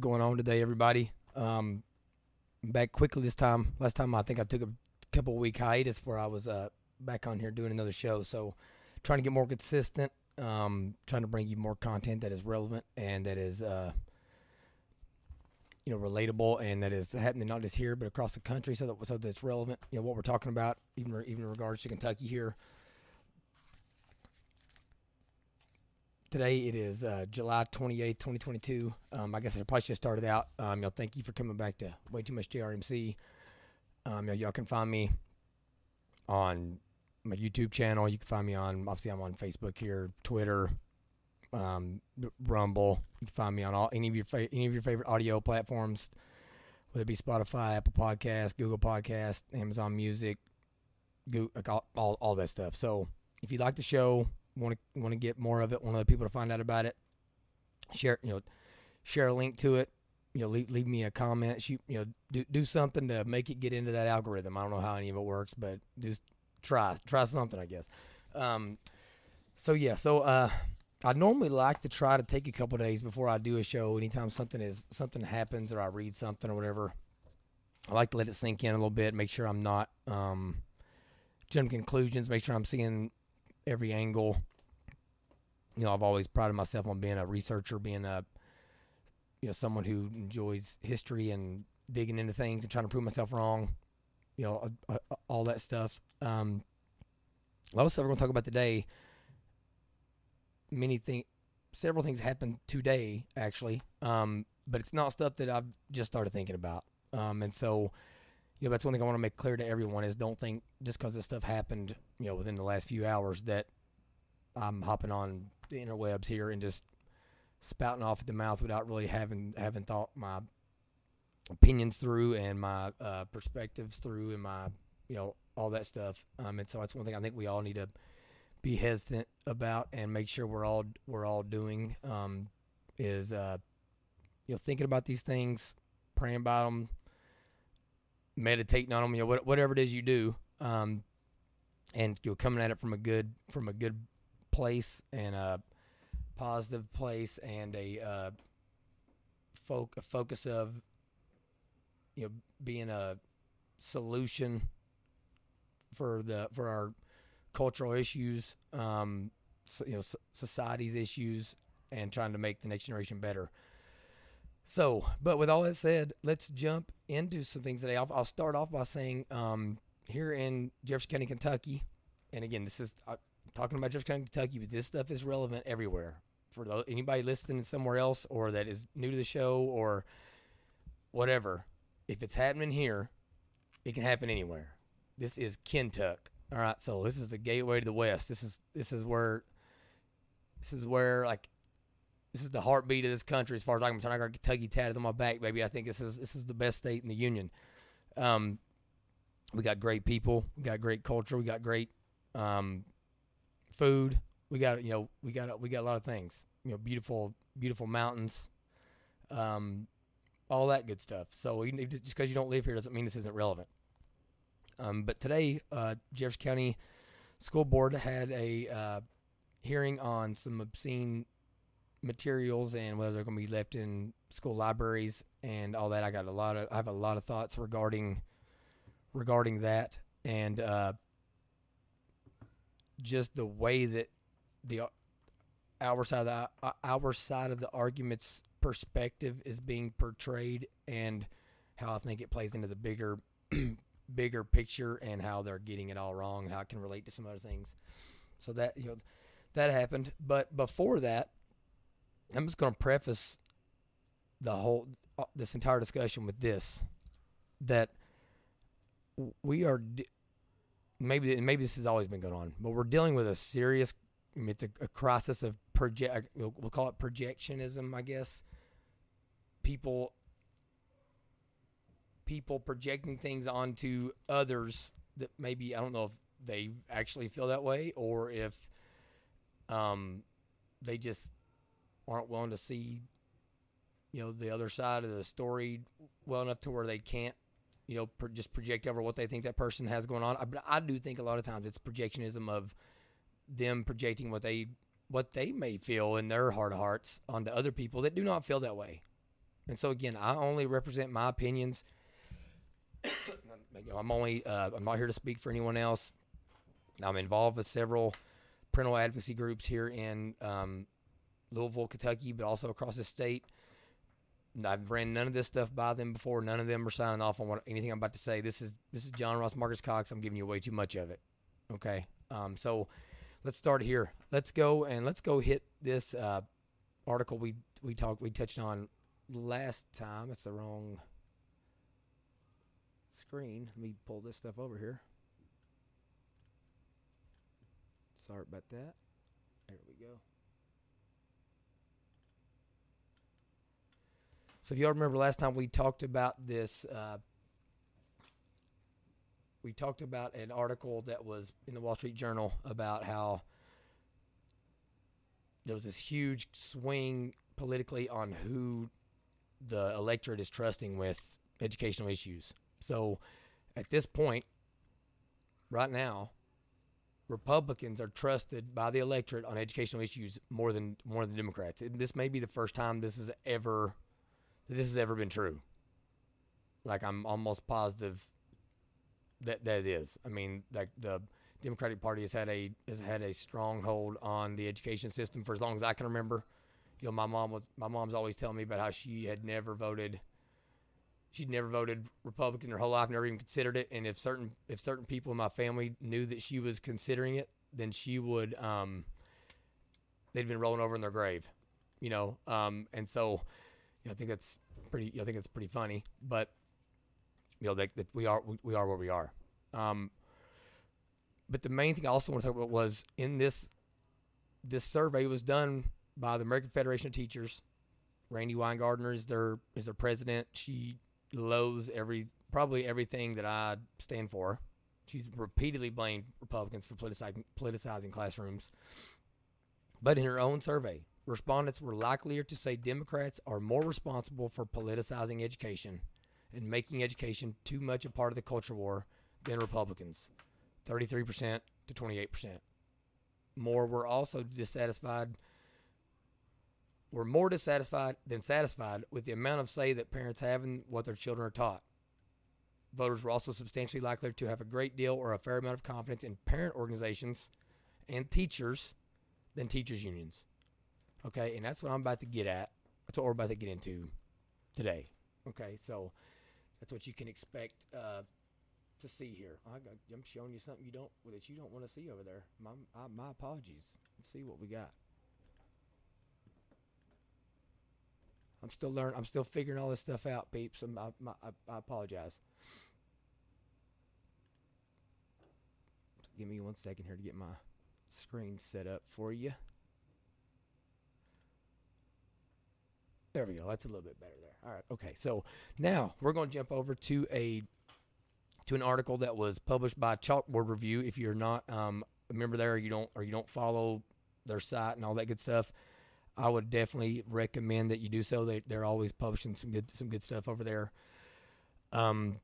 Yo, what i- what is going on today, everybody? Um, back quickly this time. Last time I think I took a couple week hiatus before I was uh back on here doing another show. So trying to get more consistent. Um, trying to bring you more content that is relevant and that is uh you know relatable and that is happening not just here but across the country so that so that's relevant. You know what we're talking about even even in regards to Kentucky here. Today it is uh, July 28th, 2022. Um, I guess I probably should have started out. Um, y'all, thank you for coming back to Way Too Much JRMC. Um, y'all, can find me on my YouTube channel. You can find me on, obviously, I'm on Facebook here, Twitter, um, Rumble. You can find me on all any of your fa- any of your favorite audio platforms, whether it be Spotify, Apple Podcast, Google Podcast, Amazon Music, Google, all, all all that stuff. So if you like the show, want to want to get more of it, want other people to find out about it, share you know, share a link to it. You know, leave, leave me a comment. Shoot, you know, do do something to make it get into that algorithm. I don't know how any of it works, but just try try something, I guess. Um, so yeah, so uh, I normally like to try to take a couple days before I do a show. Anytime something is something happens or I read something or whatever, I like to let it sink in a little bit. Make sure I'm not um, jumping conclusions. Make sure I'm seeing every angle. You know, I've always prided myself on being a researcher, being a you know someone who enjoys history and digging into things and trying to prove myself wrong. You know, uh, uh, all that stuff. Um, a lot of stuff we're going to talk about today. Many things, several things happened today actually, um, but it's not stuff that I've just started thinking about. Um, and so, you know, that's one thing I want to make clear to everyone is don't think just because this stuff happened, you know, within the last few hours that I'm hopping on the interwebs here and just spouting off at the mouth without really having having thought my opinions through and my uh, perspectives through and my you know all that stuff. Um, and so that's one thing I think we all need to be hesitant about and make sure we're all we're all doing um, is uh, you know thinking about these things, praying about them, meditating on them. You know whatever it is you do, um, and you're coming at it from a good from a good place and a positive place and a uh, folk a focus of you know being a solution for the for our cultural issues, um, so, you know, s- society's issues, and trying to make the next generation better. So, but with all that said, let's jump into some things today. I'll, I'll start off by saying um, here in Jefferson County, Kentucky, and again, this is I'm talking about Jefferson County, Kentucky, but this stuff is relevant everywhere for anybody listening somewhere else or that is new to the show or whatever. If it's happening here, it can happen anywhere. This is Kentuck. All right, so this is the gateway to the west. This is this is where this is where like this is the heartbeat of this country as far as I'm concerned. I got Kentucky tatted on my back, baby. I think this is this is the best state in the union. Um, we got great people, we got great culture, we got great um, food. We got you know we got we got a lot of things. You know, beautiful beautiful mountains, um, all that good stuff. So even just because you don't live here doesn't mean this isn't relevant. Um, but today, uh, Jefferson County School Board had a uh, hearing on some obscene materials and whether they're going to be left in school libraries and all that. I got a lot of I have a lot of thoughts regarding regarding that and uh, just the way that the our side of the uh, our side of the argument's perspective is being portrayed and how I think it plays into the bigger bigger picture and how they're getting it all wrong and how it can relate to some other things. So that you know that happened, but before that, I'm just going to preface the whole uh, this entire discussion with this that we are maybe maybe this has always been going on, but we're dealing with a serious I mean, it's a, a crisis of project we'll, we'll call it projectionism, I guess. People people projecting things onto others that maybe I don't know if they actually feel that way or if um they just aren't willing to see you know the other side of the story well enough to where they can't you know pro- just project over what they think that person has going on I, but I do think a lot of times it's projectionism of them projecting what they what they may feel in their heart of hearts onto other people that do not feel that way And so again, I only represent my opinions. I'm only uh, I'm not here to speak for anyone else. I'm involved with several parental advocacy groups here in um, Louisville, Kentucky, but also across the state. I've ran none of this stuff by them before. None of them are signing off on what anything I'm about to say. This is this is John Ross Marcus Cox. I'm giving you way too much of it. Okay. Um, so let's start here. Let's go and let's go hit this uh, article we we talked we touched on last time. It's the wrong screen. Let me pull this stuff over here. Sorry about that. There we go. So if y'all remember last time we talked about this, uh, we talked about an article that was in the Wall Street Journal about how there was this huge swing politically on who the electorate is trusting with educational issues. So at this point, right now, Republicans are trusted by the electorate on educational issues more than more than Democrats. And this may be the first time this has ever this has ever been true. Like I'm almost positive that that is. I mean, like the Democratic Party has had a has had a stronghold on the education system for as long as I can remember. You know, my mom was my mom's always telling me about how she had never voted she'd never voted Republican her whole life, never even considered it. And if certain if certain people in my family knew that she was considering it, then she would um, they'd been rolling over in their grave, you know. Um, and so, you know, I think that's pretty. You know, I think it's pretty funny, but you know that, we are we, are where we are. Um, but the main thing I also want to talk about was in this this survey was done by the American Federation of Teachers. Randi Weingarten is their is their president. She loathes every probably everything that I stand for. She's repeatedly blamed Republicans for politicizing, politicizing classrooms. But in her own survey, respondents were likelier to say Democrats are more responsible for politicizing education and making education too much a part of the culture war than Republicans, 33% to 28%. More were also dissatisfied were more dissatisfied than satisfied with the amount of say that parents have in what their children are taught. Voters were also substantially likely to have a great deal or a fair amount of confidence in parent organizations and teachers than teachers' unions. Okay, and that's what I'm about to get at. That's what we're about to get into today. Okay, so that's what you can expect uh, to see here. I am showing you something you don't that you don't want to see over there. My my apologies. Let's see what we got. I'm still learning. I'm still figuring all this stuff out, peeps. I, I, I apologize. Give me one second here to get my screen set up for you. There we go. That's a little bit better there. All right. Okay. So now we're going to jump over to a to an article that was published by Chalkboard Review. If you're not um, a member there, you don't or you don't follow their site and all that good stuff, I would definitely recommend that you do so. They they're always publishing some good some good stuff over there. Um,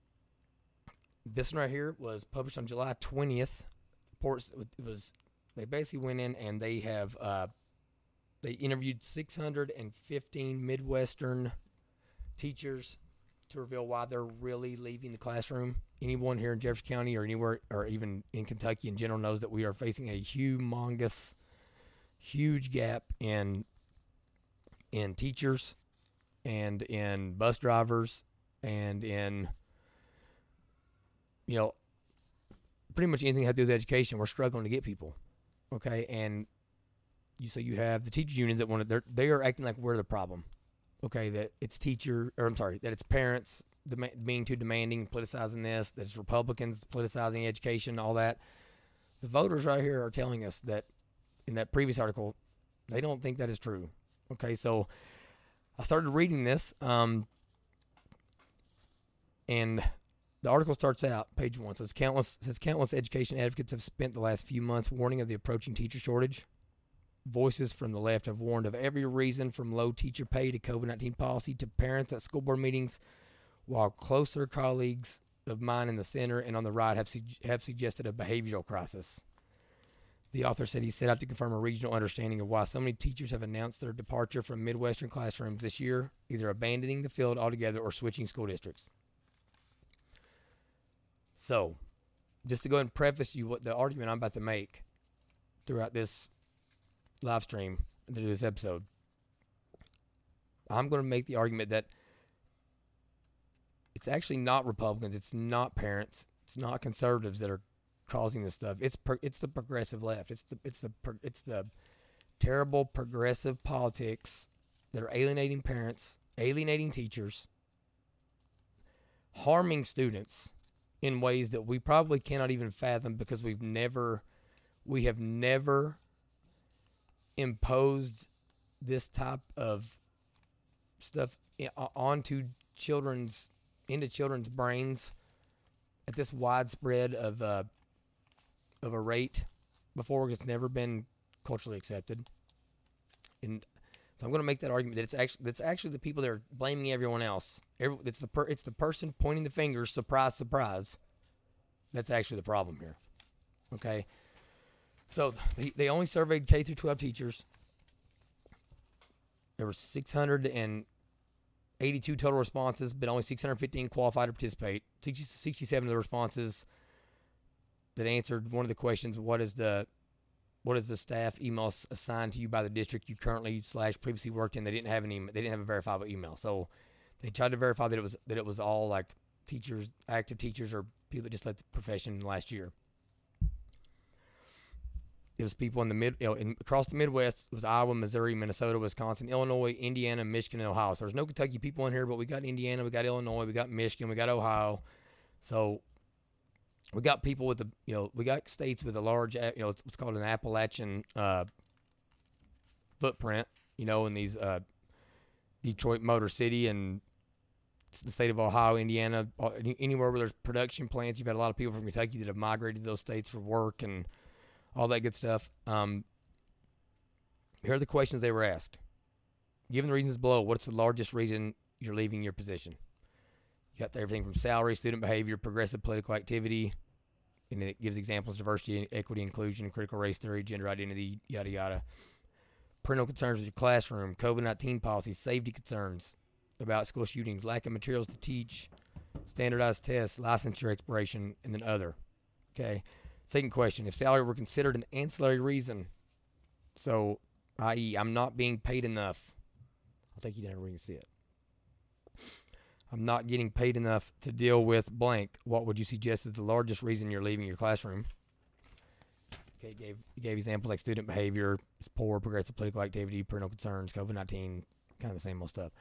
this one right here was published on July twentieth. Reports it was they basically went in and they have uh, they interviewed six hundred and fifteen Midwestern teachers to reveal why they're really leaving the classroom. Anyone here in Jefferson County or anywhere or even in Kentucky in general knows that we are facing a humongous, huge gap in in teachers and in bus drivers and in you know pretty much anything that has to do with education we're struggling to get people okay and you say you have the teachers unions that want to they are acting like we're the problem. Okay that it's teacher or i'm sorry that it's parents dem- being too demanding politicizing this that it's republicans politicizing education all that. The voters right here are telling us that in that previous article they don't think that is true. Okay, so I started reading this, um, and the article starts out page one says countless says countless education advocates have spent the last few months warning of the approaching teacher shortage. Voices from the left have warned of every reason from low teacher pay to COVID nineteen policy to parents at school board meetings, while closer colleagues of mine in the center and on the right have su- have suggested a behavioral crisis. The author said he set out to confirm a regional understanding of why so many teachers have announced their departure from Midwestern classrooms this year, either abandoning the field altogether or switching school districts. So, just to go and preface you what the argument I'm about to make throughout this live stream, through this episode, I'm going to make the argument that it's actually not Republicans, it's not parents, it's not conservatives that are causing this stuff. It's pro- it's the progressive left. It's the it's the pro- it's the terrible progressive politics that are alienating parents, alienating teachers, harming students in ways that we probably cannot even fathom because we've never we have never imposed this type of stuff onto children's into children's brains at this widespread of uh, of a rate before it's never been culturally accepted. And so I'm going to make that argument that it's actually that's actually the people that are blaming everyone else. Every, it's the per, it's the person pointing the fingers. Surprise, surprise. That's actually the problem here. Okay. So they, only surveyed K through 12 teachers. There were 682 total responses, but only 615 qualified to participate. 67 of the responses that answered one of the questions: What is the what is the staff email assigned to you by the district you currently slash previously worked in? They didn't have an email. They didn't have a verifiable email, so they tried to verify that it was that it was all like teachers, active teachers, or people that just left the profession last year. It was people in the mid, you know, in, across the Midwest. It was Iowa, Missouri, Minnesota, Wisconsin, Illinois, Indiana, Michigan, and Ohio. So there's no Kentucky people in here, but we got Indiana, we got Illinois, we got Michigan, we got Ohio. So we got people with the you know we got states with a large you know what's called an Appalachian uh, footprint. You know, in these uh, Detroit, Motor City, and the state of Ohio, Indiana, anywhere where there's production plants. You've had a lot of people from Kentucky that have migrated to those states for work and all that good stuff. Um, here are the questions they were asked. Given the reasons below, what's the largest reason you're leaving your position? You got everything from salary, student behavior, progressive political activity, and it gives examples diversity, equity, inclusion, critical race theory, gender identity, yada yada. Parental concerns with your classroom, COVID nineteen policies, safety concerns about school shootings, lack of materials to teach, standardized tests, licensure expiration, and then other. Okay. Second question: If salary were considered an ancillary reason, so i.e., I'm not being paid enough, I'll take you down you can see it. I'm not getting paid enough to deal with blank. What would you suggest is the largest reason you're leaving your classroom? Okay, gave gave examples like student behavior, poor progressive political activity, parental concerns, COVID nineteen, kind of the same old stuff.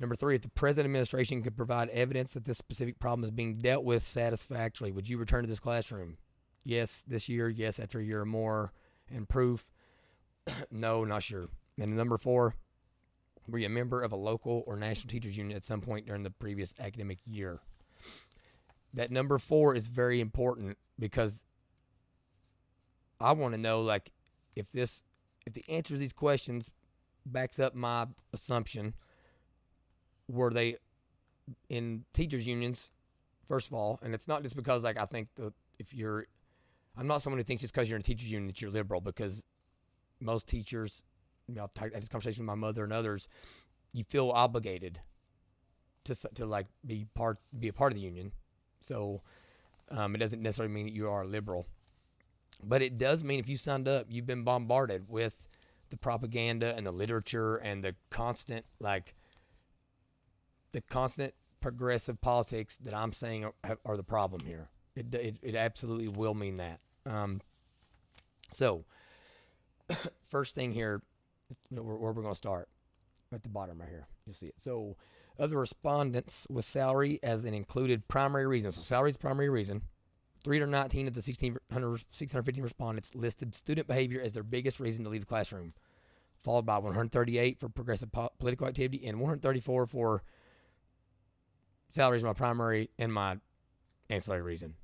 Number three, if the present administration could provide evidence that this specific problem is being dealt with satisfactorily, would you return to this classroom? Yes, this year. Yes, after a year or more. And proof? no, not sure. And number four, were you a member of a local or national teachers union at some point during the previous academic year? That number four is very important because I want to know like if this if the answer to these questions backs up my assumption were they in teachers unions first of all and it's not just because like I think the if you're I'm not someone who thinks just because you're in a teachers union that you're liberal because most teachers you know, I've had this conversation with my mother and others. You feel obligated to to like be part be a part of the union. So um, it doesn't necessarily mean that you are liberal, but it does mean if you signed up, you've been bombarded with the propaganda and the literature and the constant like the constant progressive politics that I'm saying are, are the problem here. It, it, it absolutely will mean that. Um, so, first thing here where, we're going to start at the bottom right here. You'll see it. So, of the respondents with salary as an included primary reason. So, salary is primary reason. 319 of the 1600, 615 respondents listed student behavior as their biggest reason to leave the classroom, followed by 138 for progressive po- political activity and 134 for salary is my primary and my ancillary reason.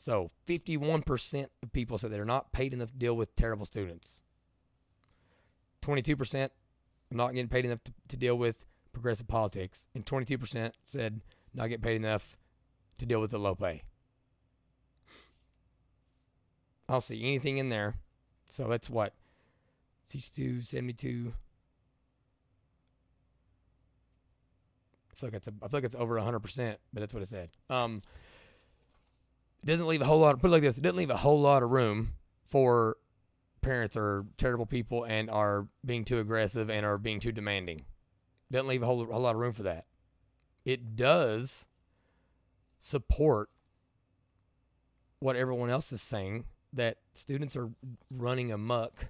So 51% of people said they're not paid enough to deal with terrible students. 22% are not getting paid enough to, to deal with progressive politics, and 22% said not getting paid enough to deal with the low pay. I'll see anything in there So that's what 62, 72. I feel like it's a, I feel like it's over 100 percent, but that's what it said. Um, it doesn't leave a whole lot. Put it like this: it doesn't leave a whole lot of room for parents are terrible people and are being too aggressive and are being too demanding. Doesn't leave a whole, whole lot of room for that. It does support what everyone else is saying that students are running amok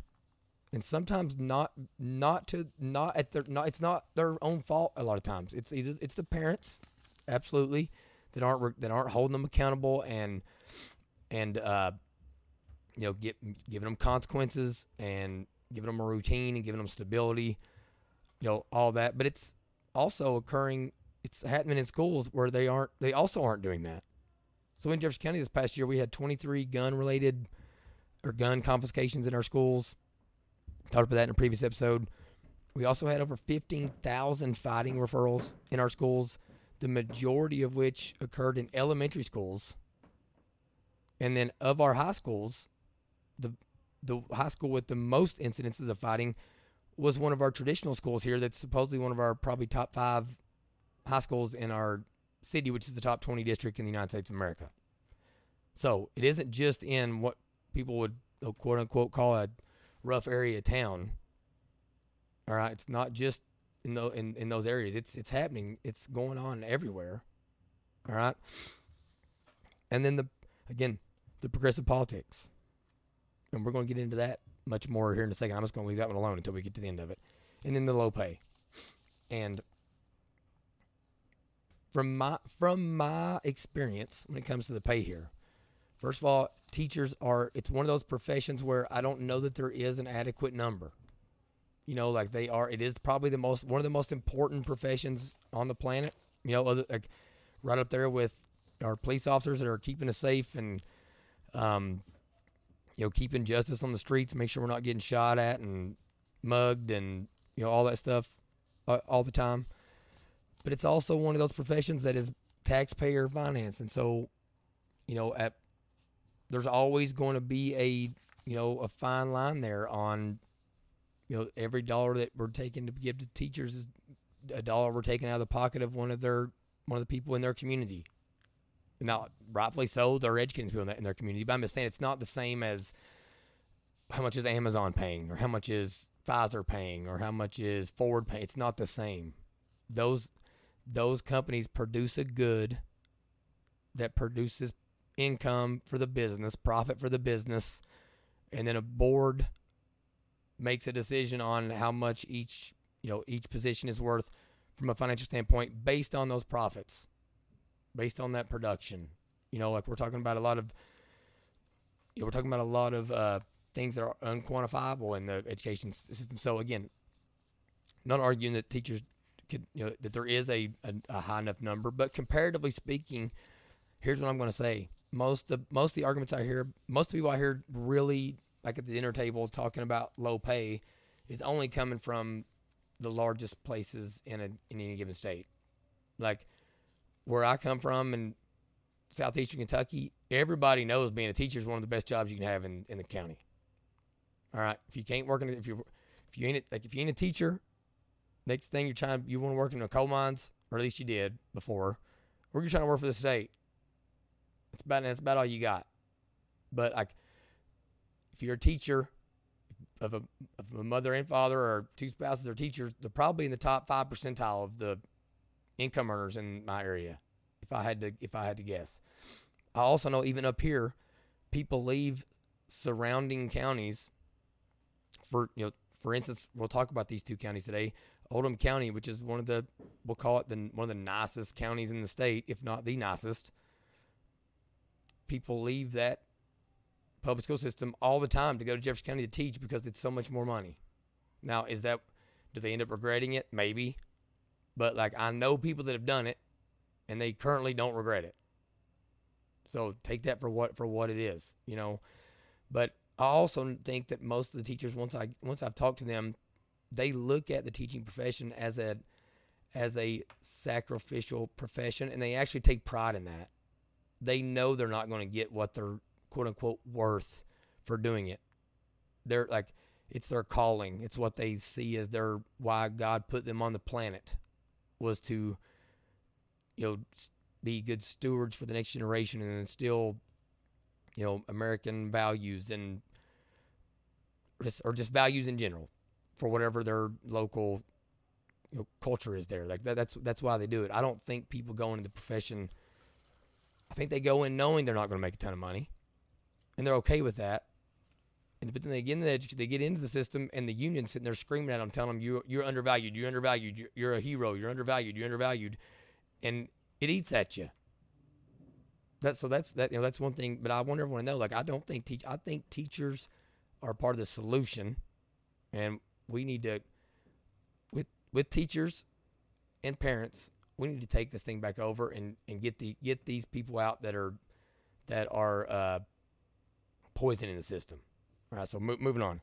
and sometimes not not to not at their not it's not their own fault a lot of times it's either it's the parents absolutely that aren't that aren't holding them accountable and and uh you know get giving them consequences and giving them a routine and giving them stability you know all that. But it's also occurring it's happening in schools where they aren't they also aren't doing that. So in Jefferson County this past year we had 23 gun related or gun confiscations in our schools. Talked about that in a previous episode. We also had over 15,000 fighting referrals in our schools, the majority of which occurred in elementary schools. And then of our high schools, the the high school with the most incidences of fighting was one of our traditional schools here that's supposedly one of our probably top 5 high schools in our city, which is the top 20 district in the United States of America. So, it isn't just in what people would quote unquote call a rough area town. All right, it's not just in the in, in those areas. It's it's happening. It's going on everywhere. All right. And then the again, the progressive politics. And we're going to get into that much more here in a second. I'm just going to leave that one alone until we get to the end of it. And then the low pay. And from my from my experience when it comes to the pay here, First of all, teachers are, it's one of those professions where I don't know that there is an adequate number. You know, like they are, it is probably the most, one of the most important professions on the planet. You know, other, like right up there with our police officers that are keeping us safe and, um, you know, keeping justice on the streets, make sure we're not getting shot at and mugged and, you know, all that stuff uh, all the time. But it's also one of those professions that is taxpayer financed. And so, you know, at there's always going to be a you know a fine line there on you know every dollar that we're taking to give to teachers is a dollar we're taking out of the pocket of one of their one of the people in their community. Now, rightfully so, they're educating people in, that, in their community, but I'm just saying it's not the same as how much is Amazon paying, or how much is Pfizer paying, or how much is Ford paying. It's not the same. Those those companies produce a good that produces income for the business, profit for the business, and then a board makes a decision on how much each you know each position is worth from a financial standpoint based on those profits, based on that production. You know, like we're talking about a lot of you know, we're talking about a lot of uh, things that are unquantifiable in the education system. So again, not arguing that teachers could you know that there is a, a, a high enough number, but comparatively speaking, here's what I'm going to say: most of most of the arguments I hear, most of the people I hear really like at the dinner table talking about low pay is only coming from the largest places in a in any given state. Like where I come from in southeastern Kentucky, everybody knows being a teacher is one of the best jobs you can have in, in the county. All right. If you can't work in if you if you ain't like if you ain't a teacher, next thing you're trying you want to work in the coal mines, or at least you did before, or you're trying to work for the state. That's about that's about all you got. But like, if you're a teacher of a, of a mother and father or two spouses or teachers, they're probably in the top five percentile of the income earners in my area. If I had to, if I had to guess, I also know even up here, people leave surrounding counties. For you know, for instance, we'll talk about these two counties today. Oldham County, which is one of the, we'll call it the one of the nicest counties in the state, if not the nicest people leave that public school system all the time to go to Jefferson County to teach because it's so much more money. Now, is that do they end up regretting it? Maybe. But like I know people that have done it and they currently don't regret it. So take that for what for what it is, you know. But I also think that most of the teachers once I once I've talked to them, they look at the teaching profession as a as a sacrificial profession and they actually take pride in that they know they're not going to get what they're quote unquote worth for doing it. they're like it's their calling. It's what they see as their why God put them on the planet was to you know be good stewards for the next generation and instill you know American values and just, or just values in general for whatever their local you know, culture is there. Like that, that's that's why they do it. I don't think people go into the profession. I think they go in knowing they're not going to make a ton of money, and they're okay with that. And but then they get into the, they get into the system, and the union sitting there screaming at them, telling them you you're undervalued, you're undervalued, you're, you're a hero, you're undervalued, you're undervalued, and it eats at you. That's so that's that you know that's one thing. But I want everyone to know, like I don't think teach. I think teachers are part of the solution, and we need to with with teachers and parents. We need to take this thing back over and, and get the get these people out that are that are uh, poisoning the system. All right, so mo- moving on.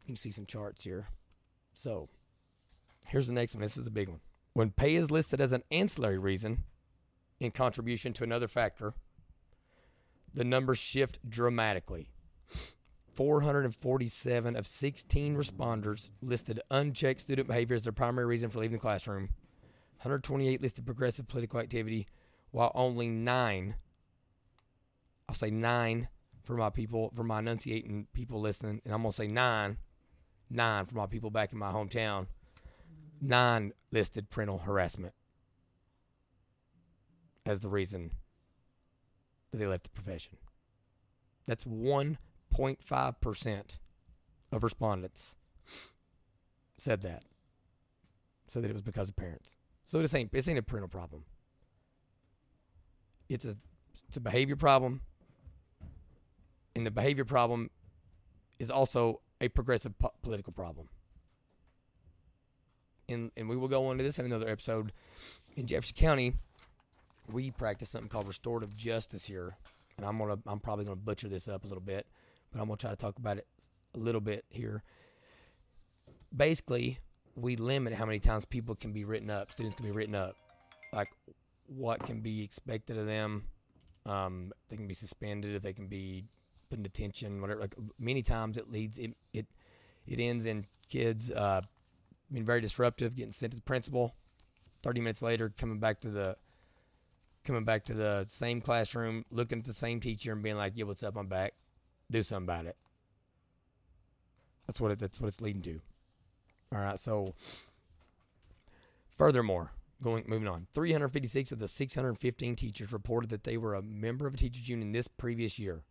You can see some charts here. So here's the next one. This is a big one. When pay is listed as an ancillary reason in contribution to another factor, the numbers shift dramatically. 447 of 16 responders listed unchecked student behavior as their primary reason for leaving the classroom. 128 listed progressive political activity, while only nine, I'll say nine for my people, for my enunciating people listening, and I'm to say nine, nine for my people back in my hometown, nine listed parental harassment as the reason that they left the profession. That's 1.5% of respondents said that. Said that it was because of parents. So this ain't this ain't a parental problem. It's a it's a behavior problem. And the behavior problem is also a progressive po- political problem. And and we will go into this in another episode. In Jefferson County, we practice something called restorative justice here, and I'm gonna I'm probably gonna butcher this up a little bit, but I'm gonna try to talk about it a little bit here. Basically, we limit how many times people can be written up, students can be written up, like what can be expected of them. Um, they can be suspended, if they can be put in detention, whatever. Like many times, it leads it it it ends in kids uh, being very disruptive, getting sent to the principal. Thirty minutes later, coming back to the coming back to the same classroom, looking at the same teacher and being like, "Yeah, what's up? I'm back. Do something about it." That's what it, that's what it's leading to. All right. So, furthermore, going moving on, 356 of the 615 teachers reported that they were a member of a teachers union this previous year.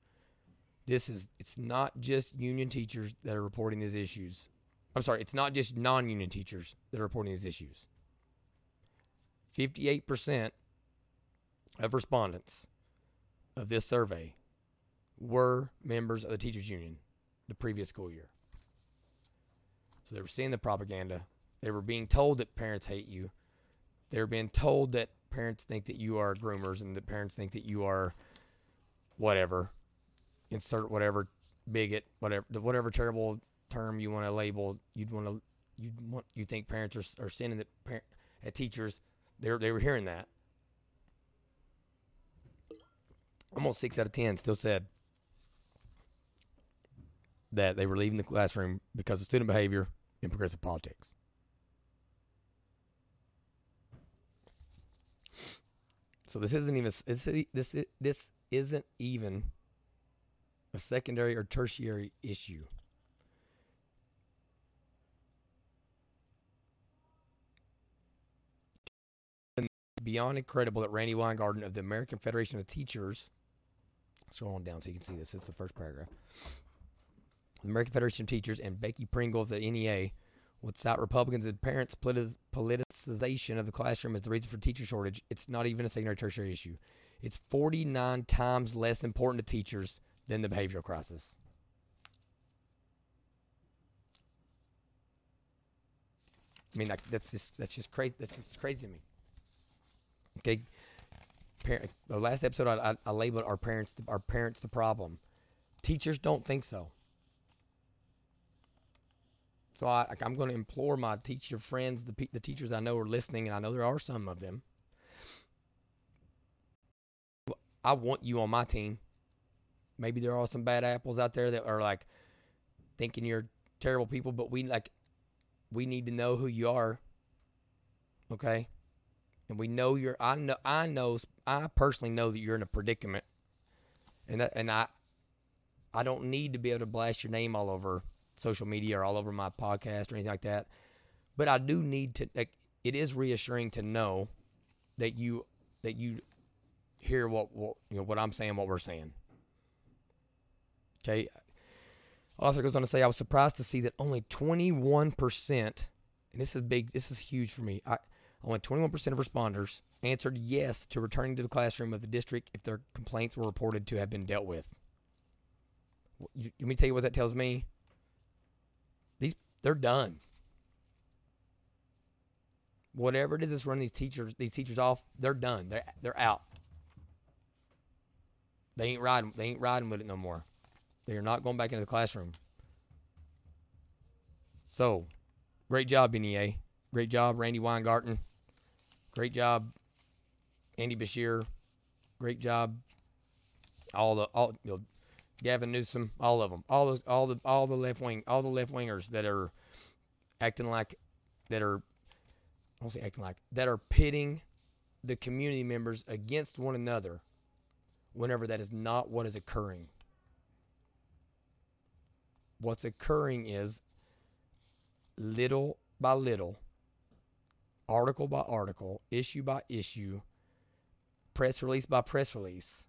This is it's not just union teachers that are reporting these issues. I'm sorry, it's not just non-union teachers that are reporting these issues. 58% of respondents of this survey were members of the teachers union the previous school year. So they were seeing the propaganda. They were being told that parents hate you. They were being told that parents think that you are groomers and that parents think that you are whatever. Insert whatever bigot, whatever whatever terrible term you want to label. You'd want to you want you think parents are are sending that parent at uh, teachers. They they were hearing that. Almost six out of ten still said that they were leaving the classroom because of student behavior and progressive politics. So this isn't even this this this isn't even a secondary or tertiary issue. Beyond incredible that Randi Weingarten of the American Federation of Teachers, scroll on down so you can see this. It's the first paragraph. The American Federation of Teachers and Becky Pringle of the NEA would cite Republicans and parents' politicization of the classroom as the reason for teacher shortage. It's not even a secondary tertiary issue. It's 49 times less important to teachers than the behavioral crisis. I mean, like, that's just that's just crazy. That's just crazy to me. Okay, parent. The last episode, I, I, I labeled our parents the, our parents the problem. Teachers don't think so. So I, I'm going to implore my teacher friends, the the teachers I know are listening, and I know there are some of them. I want you on my team. Maybe there are some bad apples out there that are like thinking you're terrible people, but we like we need to know who you are. Okay? And we know you're I know I know I personally know that you're in a predicament. And that, and I I don't need to be able to blast your name all over social media or all over my podcast or anything like that. But I do need to like it is reassuring to know that you that you hear what, what you know what I'm saying, what we're saying. Okay. Author goes on to say, I was surprised to see that only 21%, and this is big, this is huge for me. I, only 21% of responders answered yes to returning to the classroom of the district if their complaints were reported to have been dealt with. You, let me tell you what that tells me. These they're done. Whatever it is that's running these teachers, these teachers off, they're done. They're they're out. They ain't riding. They ain't riding with it no more. They are not going back into the classroom. So, great job, NEA. Great job, Randi Weingarten. Great job, Andy Beshear. Great job, all the all you know, Gavin Newsom, all of them, all the all the all the left wing, all the left wingers that are acting like that are I don't say acting like that are pitting the community members against one another whenever that is not what is occurring. What's occurring is little by little, article by article, issue by issue, press release by press release,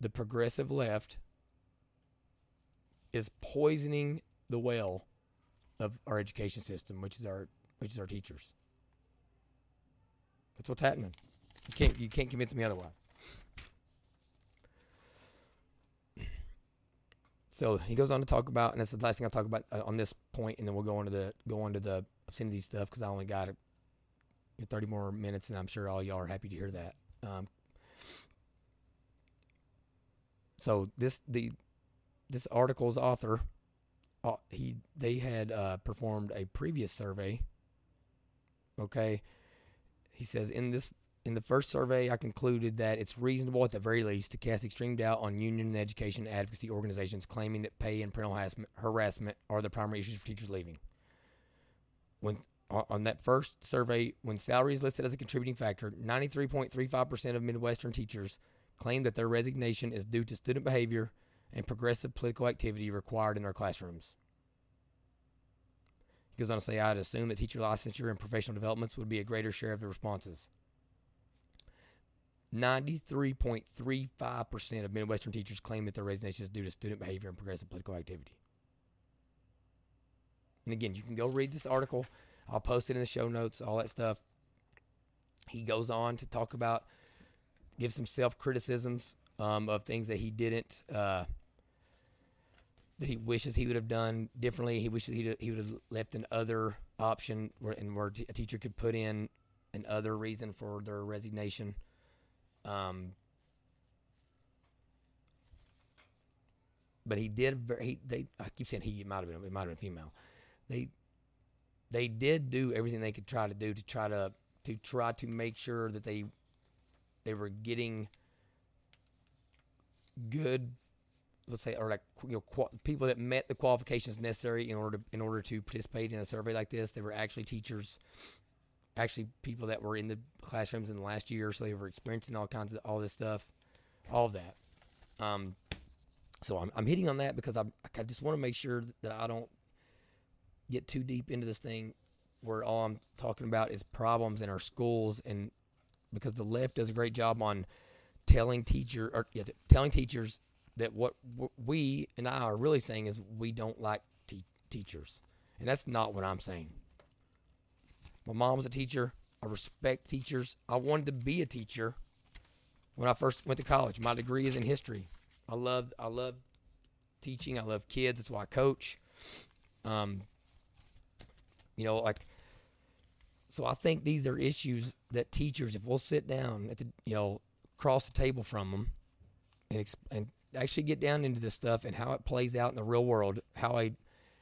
the progressive left is poisoning the well of our education system, which is our which is our teachers. That's what's happening. You can't you can't convince me otherwise. So he goes on to talk about, and that's the last thing I'll talk about uh, on this point, and then we'll go on to the go on to the obscenity stuff because I only got 30 more minutes, and I'm sure all y'all are happy to hear that. Um, so this the this article's author, uh, he they had uh, performed a previous survey. Okay, he says in this in the first survey, I concluded that it's reasonable, at the very least, to cast extreme doubt on union and education advocacy organizations claiming that pay and parental harassment are the primary issues for teachers leaving. When on that first survey, when salary is listed as a contributing factor, 93.35% of Midwestern teachers claim that their resignation is due to student behavior and progressive political activity required in their classrooms. He goes on to say, I'd assume that teacher licensure and professional developments would be a greater share of the responses. 93.35% of Midwestern teachers claim that their resignation is due to student behavior and progressive political activity. And again, you can go read this article. I'll post it in the show notes, all that stuff. He goes on to talk about, give some self criticisms um, of things that he didn't, uh, that he wishes he would have done differently. He wishes he he would have left an other option where, and where a teacher could put in an other reason for their resignation. Um, but he did. Very, He they. I keep saying he. It might have been. It might have been female. They. They did do everything they could try to do to try to to try to make sure that they they were getting good let's say or like you know qual- people that met the qualifications necessary in order to, in order to participate in a survey like this they were actually teachers actually people that were in the classrooms in the last year, so they were experiencing all kinds of all this stuff, all of that. Um, so I'm, I'm hitting on that because I'm, I just want to make sure that I don't get too deep into this thing where all I'm talking about is problems in our schools and because the left does a great job on telling teacher or yeah, telling teachers that what we and I are really saying is we don't like te- teachers, and that's not what I'm saying. My mom was a teacher. I respect teachers. I wanted to be a teacher when I first went to college. My degree is in history. I love I love teaching. I love kids. That's why I coach. Um, you know, like so I think these are issues that teachers, if we'll sit down at the you know across the table from them and and actually get down into this stuff and how it plays out in the real world, how I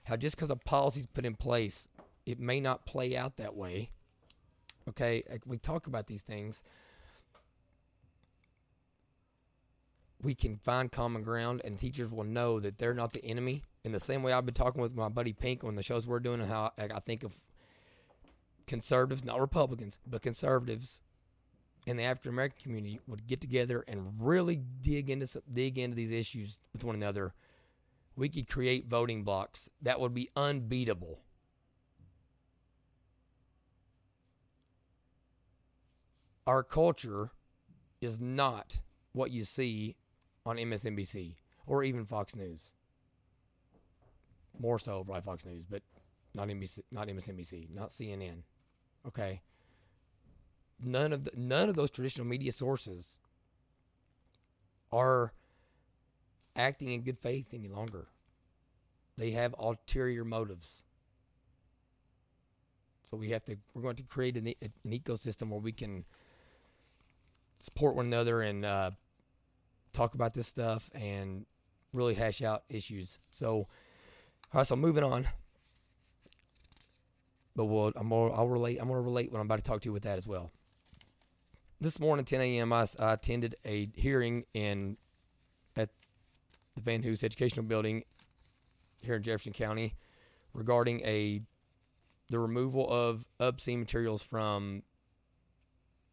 how just because a policy's put in place it may not play out that way. Okay, we talk about these things. we can find common ground and teachers will know that they're not the enemy. In the same way I've been talking with my buddy Pink on the shows we're doing and how I think of conservatives, not Republicans, but conservatives in the African American community would get together and really dig into dig into these issues with one another, we could create voting blocks that would be unbeatable. Our culture is not what you see on MSNBC or even Fox News. More so by Fox News, but not NBC, not MSNBC, not CNN. Okay. None of the, none of those traditional media sources are acting in good faith any longer. They have ulterior motives. So we have to we're going to create an, an ecosystem where we can support one another and uh, talk about this stuff and really hash out issues. So, all right, so moving on. But we'll, I'm more, I'll relate. I'm going to relate what I'm about to talk to you with that as well. This morning, 10 a.m., I, I attended a hearing in at the VanHoose Educational Building here in Jefferson County regarding a the removal of obscene materials from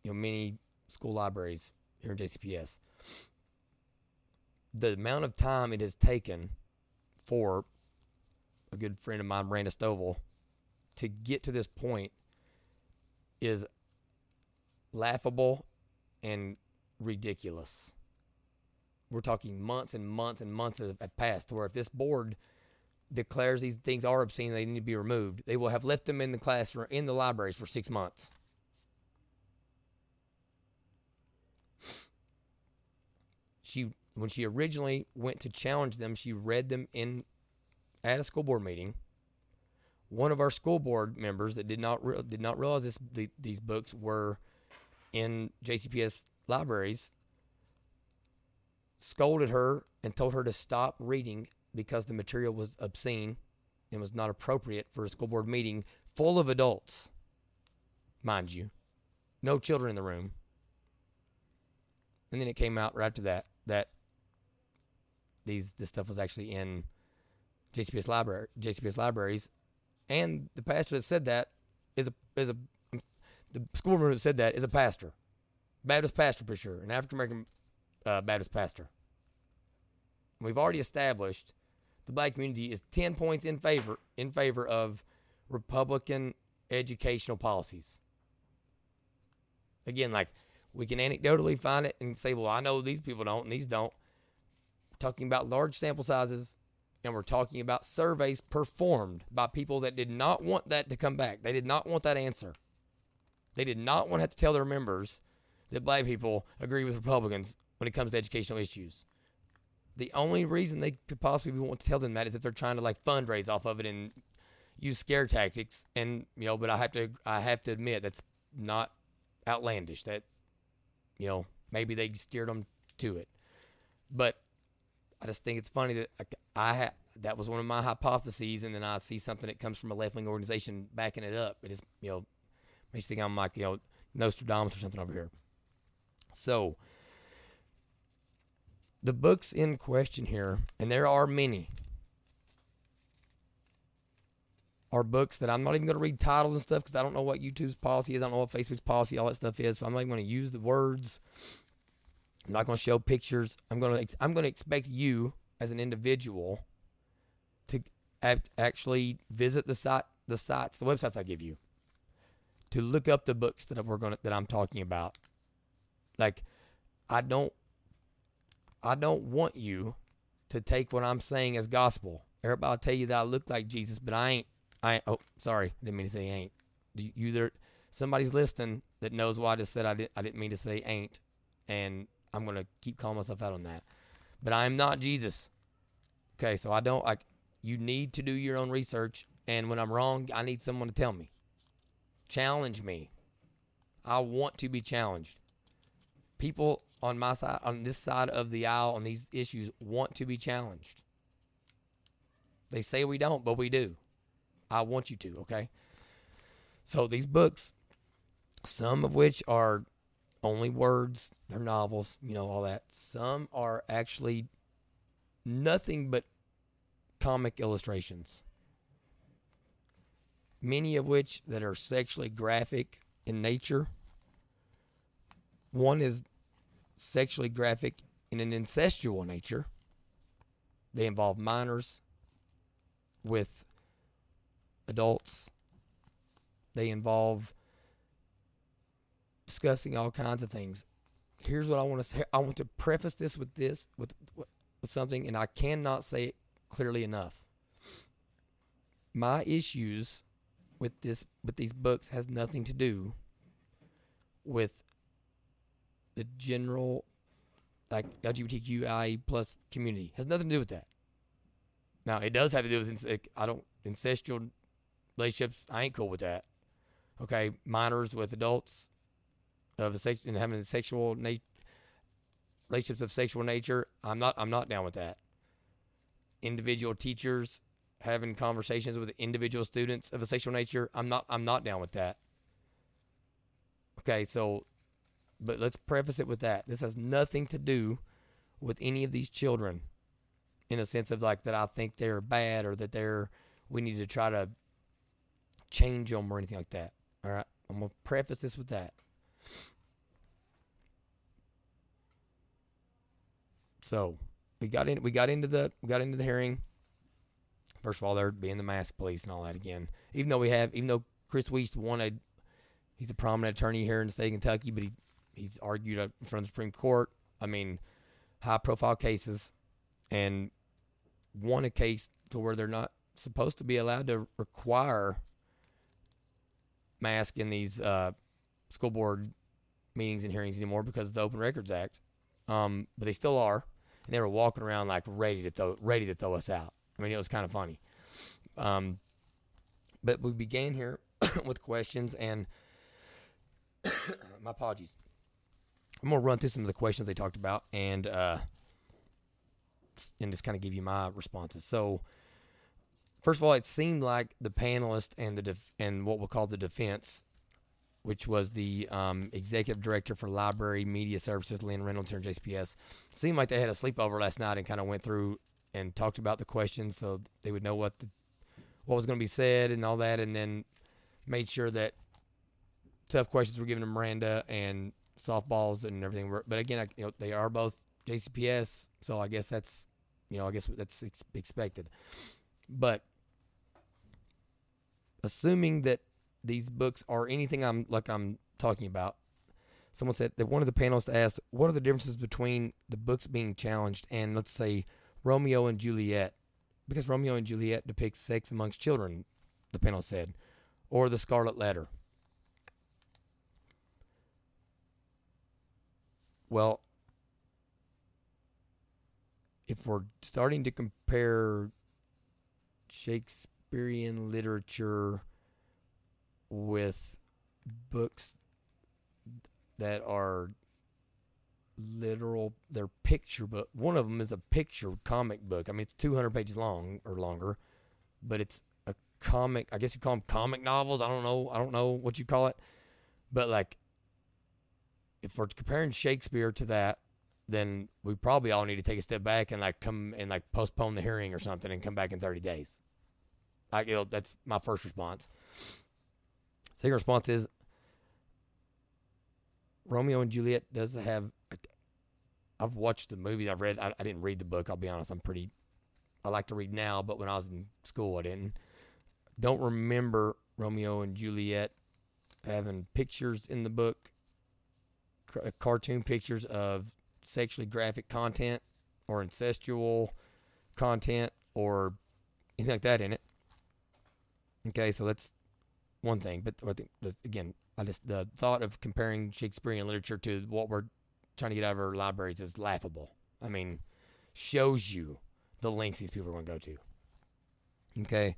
you know many school libraries here in JCPS. The amount of time it has taken for a good friend of mine, Miranda Stovall, to get to this point is laughable and ridiculous. We're talking months and months and months have passed where if this board declares these things are obscene, they need to be removed, they will have left them in the classroom in the libraries for six months. She when she originally went to challenge them, she read them in at a school board meeting. One of our school board members that did not re- did not realize this the, these books were in JCPS libraries scolded her and told her to stop reading because the material was obscene and was not appropriate for a school board meeting full of adults, mind you, no children in the room. And then it came out right after that that these this stuff was actually in JCPS library JCPS libraries, and the pastor that said that is a is a the school board that said that is a pastor, Baptist pastor for sure, an African American uh, Baptist pastor. We've already established the black community is 10 points in favor in favor of Republican educational policies. Again, like we can anecdotally find it and say, well, I know these people don't and these don't. We're talking about large sample sizes and we're talking about surveys performed by people that did not want that to come back. They did not want that answer. They did not want to have to tell their members that black people agree with Republicans when it comes to educational issues. The only reason they could possibly want to tell them that is if they're trying to like fundraise off of it and use scare tactics. And you know, but I have to I have to admit that's not outlandish. That you know maybe they steered them to it, but I just think it's funny that I, I ha- that was one of my hypotheses, and then I see something that comes from a left wing organization backing it up. It just you know makes me think I'm like you know Nostradamus or something over here. So the books in question here, and there are many, are books that I'm not even going to read titles and stuff because I don't know what YouTube's policy is. I don't know what Facebook's policy, all that stuff is. So I'm not even going to use the words. I'm not going to show pictures. I'm going to I'm going to expect you as an individual to act, actually visit the site, the sites, the websites I give you, to look up the books that we're going that I'm talking about. Like, I don't I don't want you to take what I'm saying as gospel. Everybody will tell you that I look like Jesus, but I ain't. I oh sorry, didn't mean to say ain't. You, you there? Somebody's listening that knows why I just said I didn't. I didn't mean to say ain't, and I'm gonna keep calling myself out on that. But I am not Jesus. Okay, so I don't like. You need to do your own research, and when I'm wrong, I need someone to tell me. Challenge me. I want to be challenged. People on my side, on this side of the aisle, on these issues, want to be challenged. They say we don't, but we do. I want you to, okay? So these books, some of which are only words, they're novels, you know, all that. Some are actually nothing but comic illustrations. Many of which that are sexually graphic in nature. One is sexually graphic in an incestual nature. They involve minors with adults. They involve discussing all kinds of things. Here's what I want to say. I want to preface this with this with with something, and I cannot say it clearly enough. My issues with this with these books has nothing to do with the general like LGBTQI plus community. It Has nothing to do with that. Now it does have to do with I don't incestual relationships. I ain't cool with that. Okay, minors with adults of a sex and having sexual relationships of sexual nature. I'm not. I'm not down with that. Individual teachers having conversations with individual students of a sexual nature. I'm not. I'm not down with that. Okay, so, but let's preface it with that. This has nothing to do with any of these children, in a sense of like that. I think they're bad or that they're. We need to try to change them or anything like that. All right, I'm gonna preface this with that. So we got in. We got into the. We got into the hearing. First of all, there being the mask police and all that again. Even though we have, even though Chris Wiest wanted, he's a prominent attorney here in the state of Kentucky, but he he's argued in front of the Supreme Court. I mean, high profile cases, and won a case to where they're not supposed to be allowed to require mask in these uh, school board meetings and hearings anymore because of the Open Records Act. Um, but they still are, and they were walking around like ready to throw ready to throw us out. I mean, it was kind of funny. Um, but we began here with questions, and my apologies. I'm gonna run through some of the questions they talked about, and uh, and just kind of give you my responses. So, first of all, it seemed like the panelists and the def- and what we'll call the defense which was the um, executive director for Library Media Services, Lynn Reynolds in JCPS. Seemed like they had a sleepover last night and kind of went through and talked about the questions so they would know what the, what was going to be said and all that, and then made sure that tough questions were given to Miranda and softballs and everything. Were, but again, I, you know, they are both JCPS, so I guess that's you know I guess that's ex- expected. But assuming that these books are anything I'm like I'm talking about. Someone said that one of the panelists asked, "What are the differences between the books being challenged and let's say Romeo and Juliet?" Because Romeo and Juliet depicts sex amongst children, the panel said, or the Scarlet Letter. Well, if we're starting to compare Shakespearean literature with books that are literal they're picture book one of them is a picture comic book. I mean it's 200 pages long or longer but it's a comic i guess you call them comic novels i don't know i don't know what you call it but like if we're comparing shakespeare to that then we probably all need to take a step back and like come and like postpone the hearing or something and come back in 30 days I, you know, that's my first response Second response is Romeo and Juliet does have. I've watched the movies. I've read. I, I, didn't read the book. I'll be honest. I'm pretty. I like to read now, but when I was in school, I didn't. Don't remember Romeo and Juliet having pictures in the book, uh, cartoon pictures of sexually graphic content or incestual content or anything like that in it. Okay, so that's one thing, but I think again, I just the thought of comparing Shakespearean literature to what we're trying to get out of our libraries is laughable. I mean, shows you the lengths these people are going to go to. Okay.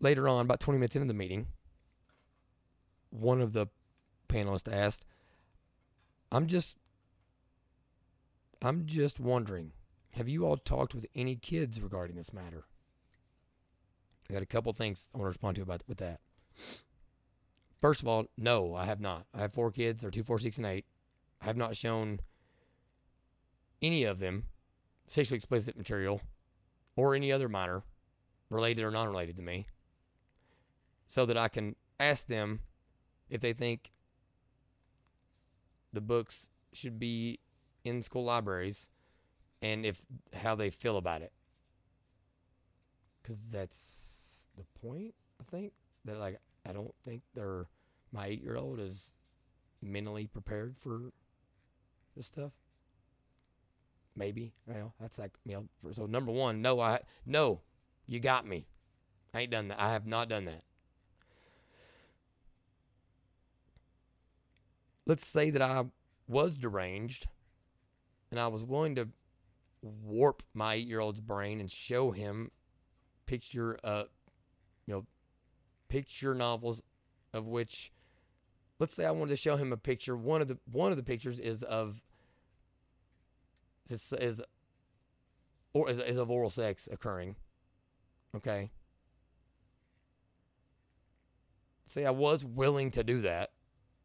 Later on, about 20 minutes into the meeting, one of the panelists asked, "I'm just, I'm just wondering, have you all talked with any kids regarding this matter?" I got a couple things I want to respond to about with that. First of all, no, I have not. I have four kids. They're two, four, six, and eight. I have not shown any of them sexually explicit material or any other minor, related or non related to me, so that I can ask them if they think the books should be in school libraries and if how they feel about it. Because that's the point, I think. That, like, I don't think they're, my eight year old is mentally prepared for this stuff. Maybe. Well, that's like, you know, so number one, no, I, no, you got me. I ain't done that. I have not done that. Let's say that I was deranged and I was willing to warp my eight year old's brain and show him picture uh you know picture novels of which let's say I wanted to show him a picture. One of the one of the pictures is of is, is or is, is of oral sex occurring okay? Say I was willing to do that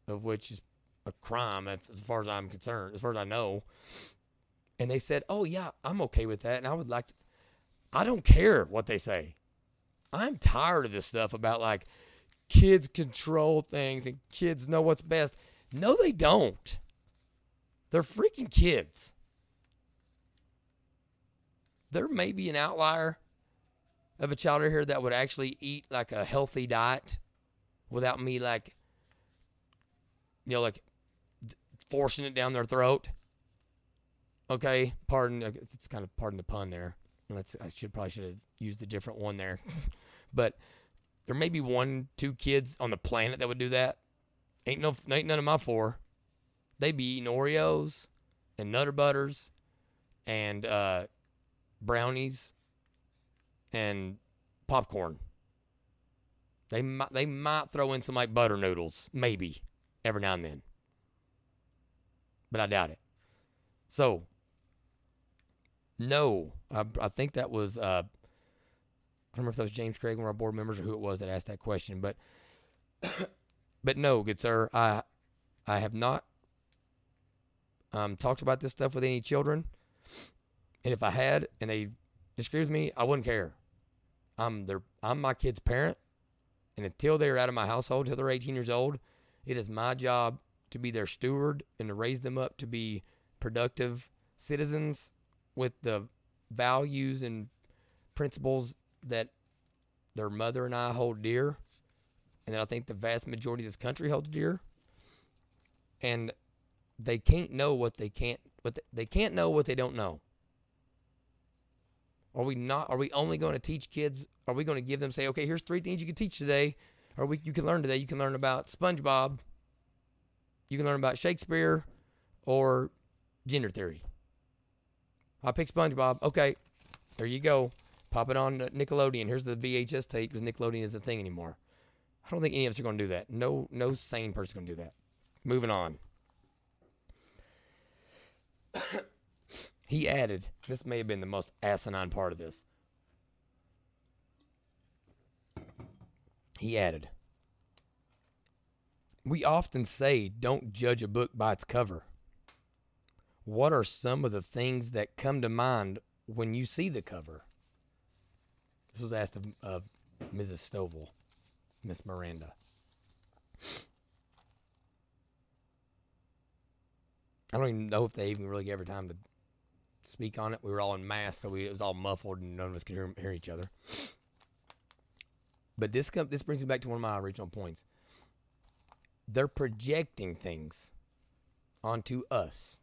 of which is a crime as far as I'm concerned as far as I know and they said, "Oh yeah, I'm okay with that." And I would like to, I don't care what they say. I'm tired of this stuff about like kids control things and kids know what's best. No, they don't. They're freaking kids. There may be an outlier of a child here that would actually eat like a healthy diet without me like you know like forcing it down their throat Okay, pardon. It's kind of pardon the pun there. I should probably should have used a different one there, but there may be one, two kids on the planet that would do that. Ain't no, ain't none of my four. They'd be eating Oreos and Nutter Butters and uh, brownies and popcorn. They might, they might throw in some like butter noodles, maybe every now and then, but I doubt it. So no, I, I think that was. Uh, I don't remember if that was James Craig, one of our board members, or who it was that asked that question. But, but no, good sir, I, I have not um, talked about this stuff with any children. And if I had, and they disagree with me, I wouldn't care. I'm their, I'm my kid's parent, and until they're out of my household, until they're 18 years old, it is my job to be their steward and to raise them up to be productive citizens with the values and principles that their mother and I hold dear, and that I think the vast majority of this country holds dear. And they can't know what they can't, but they can't know what they don't know. Are we not? Are we only going to teach kids? Are we going to give them say, okay, here's three things you can teach today, or we you can learn today. You can learn about SpongeBob. You can learn about Shakespeare, or gender theory. I pick SpongeBob. Okay, there you go. Pop it on Nickelodeon. Here's the VHS tape because Nickelodeon isn't a thing anymore. I don't think any of us are going to do that. No, no sane person going to do that. Moving on. he added, this may have been the most asinine part of this. He added, We often say don't judge a book by its cover what are some of the things that come to mind when you see the cover? This was asked of, of Mrs. Stovall, Miss Miranda. I don't even know if they even really gave her time to speak on it. We were all in mass, so we, it was all muffled and none of us could hear, hear each other. But this this brings me back to one of my original points. They're projecting things onto us.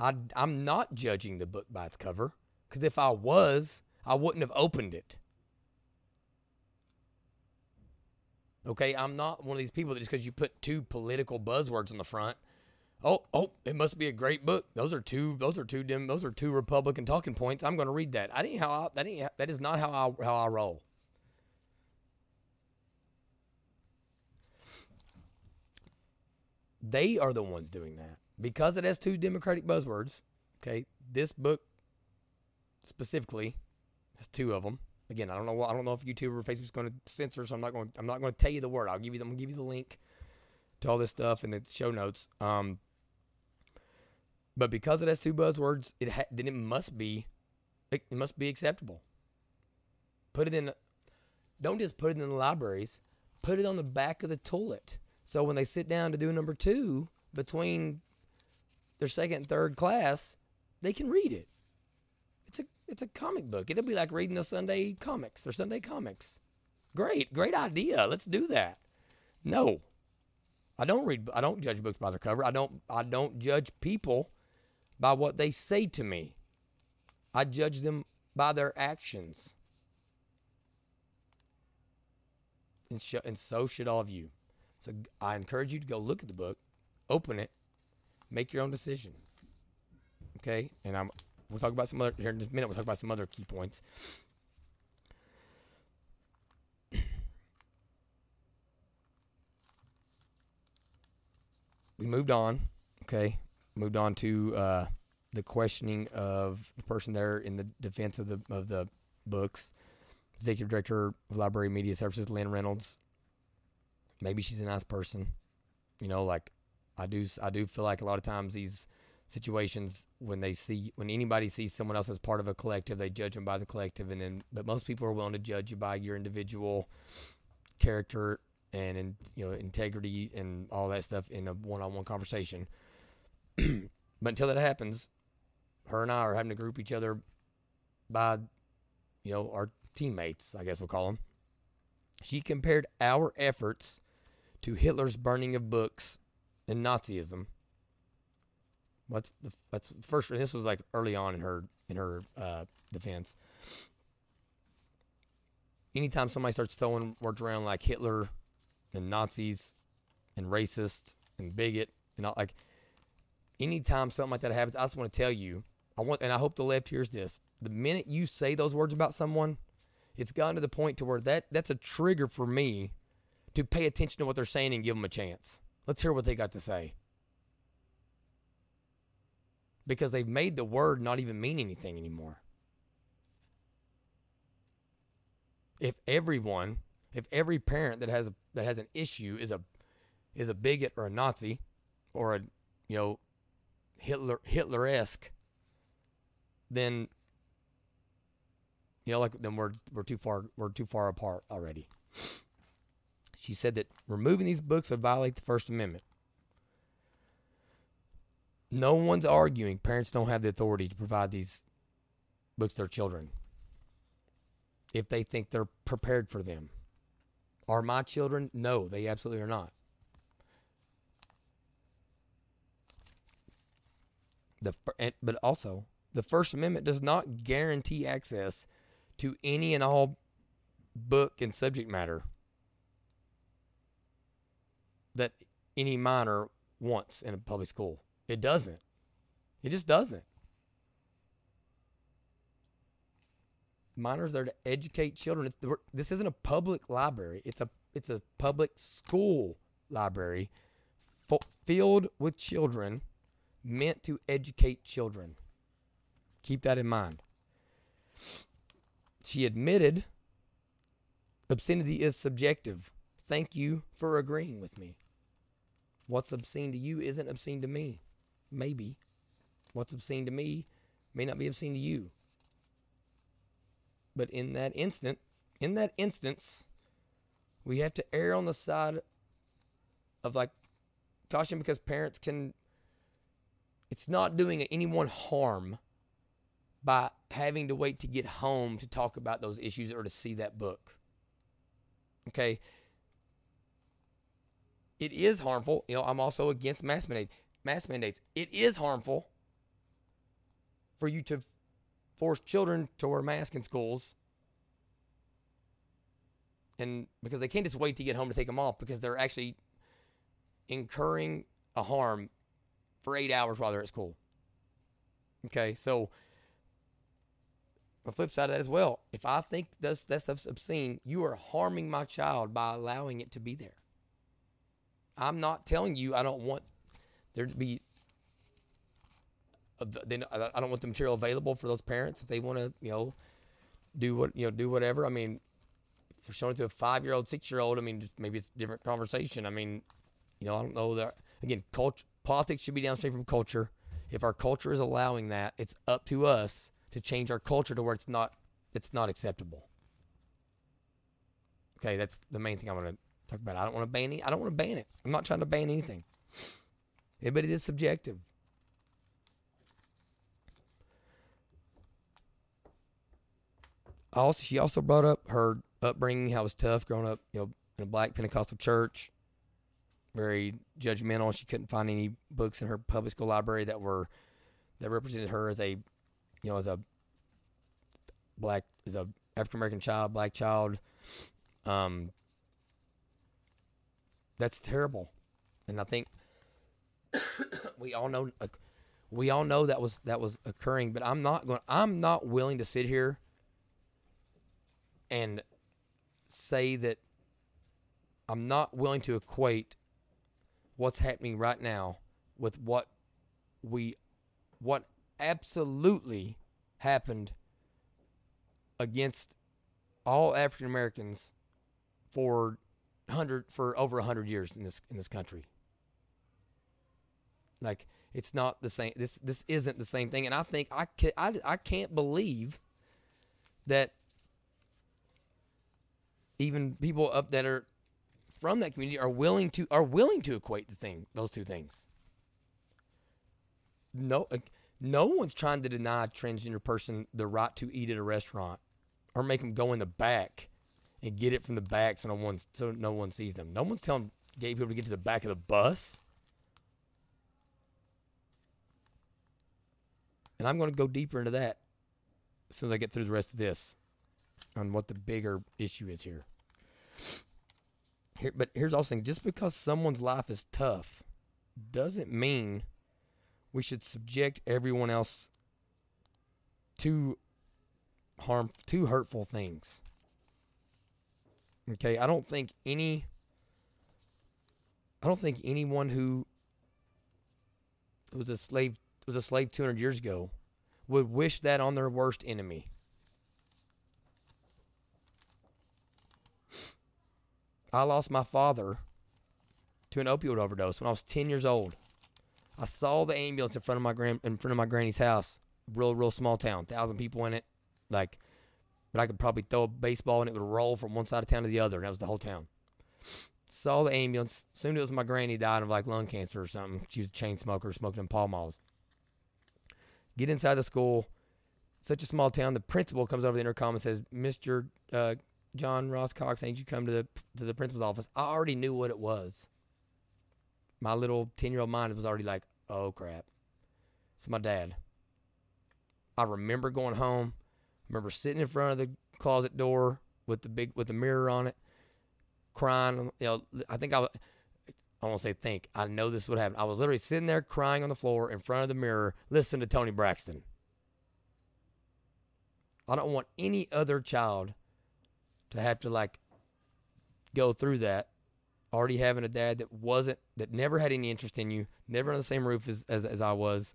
I, I'm not judging the book by its cover because if I was, I wouldn't have opened it. Okay, I'm not one of these people that just because you put two political buzzwords on the front, oh, oh, it must be a great book. Those are two, those are two dim, those are two Republican talking points. I'm going to read that. I didn't how I, that ain't that is not how I how I roll. They are the ones doing that because it has two Democratic buzzwords, okay, this book specifically has two of them. Again, I don't know. I don't know if YouTube or Facebook's going to censor, so I'm not going. I'm not going to tell you the word. I'll give you. The, I'm going to give you the link to all this stuff in the show notes. Um, but because it has two buzzwords, it ha- then it must be, it, must be acceptable. Put it in. Don't just put it in the libraries. Put it on the back of the toilet. So when they sit down to do number two between their second and third class, they can read it. It's a it's a comic book. It'll be like reading the Sunday comics or Sunday comics. Great, great idea. Let's do that. No. I don't read I don't judge books by their cover. I don't I don't judge people by what they say to me. I judge them by their actions. And, sh- and so should all of you. So I encourage you to go look at the book, open it, make your own decision. Okay? And I'm we'll talk about some other here in a minute, we'll talk about some other key points. we moved on, okay? Moved on to uh, the questioning of the person there in the defense of the of the books. Executive Director of Library Media Services, Lynn Reynolds. Maybe she's a nice person. You know, like I do I do feel like a lot of times these situations when they see when anybody sees someone else as part of a collective, they judge them by the collective and then but most people are willing to judge you by your individual character and in, you know integrity and all that stuff in a one-on-one conversation. but until that happens, her and I are having to group each other by you know our teammates, I guess we'll call them. She compared our efforts to Hitler's burning of books and Nazism. What's the that's the first? This was like early on in her in her uh, defense. Anytime somebody starts throwing words around like Hitler and Nazis and racist and bigot and all, like anytime something like that happens, I just want to tell you, I want and I hope the left hears this. The minute you say those words about someone, it's gotten to the point to where that that's a trigger for me to pay attention to what they're saying and give them a chance. Let's hear what they got to say. Because they've made the word not even mean anything anymore. If everyone, if every parent that has a, that has an issue is a is a bigot or a Nazi or a you know Hitler Hitler esque, then you know, like then we're we're too far we're too far apart already. She said that removing these books would violate the First Amendment. No one's arguing parents don't have the authority to provide these books to their children if they think they're prepared for them. Are my children? No, they absolutely are not. The but also the First Amendment does not guarantee access to any and all book and subject matter that any minor wants in a public school. It doesn't. It just doesn't. Minors are to educate children. This isn't a public library. It's a it's a public school library fo- filled with children meant to educate children. Keep that in mind. She admitted obscenity is subjective. Thank you for agreeing with me. What's obscene to you isn't obscene to me. Maybe. What's obscene to me may not be obscene to you. But in that instant, in that instance, we have to err on the side of like caution because parents can it's not doing anyone harm by having to wait to get home to talk about those issues or to see that book. Okay? It is harmful. You know, I'm also against mask mandate, mask mandates. It is harmful for you to force children to wear masks in schools. And because they can't just wait to get home to take them off because they're actually incurring a harm for eight hours while they're at school. Okay, so the flip side of that as well, if I think that's, that stuff's obscene, you are harming my child by allowing it to be there. I'm not telling you I don't want there to be. Then I don't want the material available for those parents if they want to, you know, do what you know, do whatever. I mean, if you're showing it to a five year old, six year old, I mean, maybe it's a different conversation. I mean, you know, I don't know that again, culture politics should be downstream from culture. If our culture is allowing that, it's up to us to change our culture to where it's not it's not acceptable. Okay, that's the main thing I want to talk about. I don't want to ban it. I don't want to ban it. I'm not trying to ban anything. But it is subjective. Also, she also brought up her upbringing, how it was tough growing up, you know, in a black Pentecostal church. Very judgmental. She couldn't find any books in her public school library that were that represented her as a, you know, as a black, as a African American child, black child. Um, that's terrible, and I think we all know uh, we all know that was that was occurring. But I'm not going. I'm not willing to sit here and say that I'm not willing to equate what's happening right now with what we what absolutely happened against all African Americans for hundred for over hundred years in this in this country. Like it's not the same. This this isn't the same thing, and I think I can, I I can't believe that even people up that are from that community are willing to are willing to equate the thing those two things. No, uh, no one's trying to deny a transgender person the right to eat at a restaurant or make them go in the back and get it from the back so no one so no one sees them. No one's telling gay people to get to the back of the bus. And I'm going to go deeper into that as soon as I get through the rest of this on what the bigger issue is here. Here, but here's also thing: just because someone's life is tough, doesn't mean we should subject everyone else to harm, to hurtful things. Okay, I don't think any. I don't think anyone who was a slave was a slave 200 years ago would wish that on their worst enemy. I lost my father to an opioid overdose when I was 10 years old. I saw the ambulance in front of my grand in front of my granny's house. Real, real small town, thousand people in it. Like, but I could probably throw a baseball and it would roll from one side of town to the other, and that was the whole town. Saw the ambulance. Soon it was my granny died of like lung cancer or something. She was a chain smoker, smoking in Pall Malls. Get inside the school. Such a small town. The principal comes over the intercom and says, "Mr. Uh, John Ross Cox, need you come to the to the principal's office. I already knew what it was. My little ten year old mind was already like, oh crap. It's my dad. I remember going home. Remember sitting in front of the closet door with the big with the mirror on it, crying. You know, I think I. I won't say think. I know this would happen. I was literally sitting there crying on the floor in front of the mirror, listening to Toni Braxton. I don't want any other child to have to like go through that already having a dad that wasn't that never had any interest in you never on the same roof as, as, as i was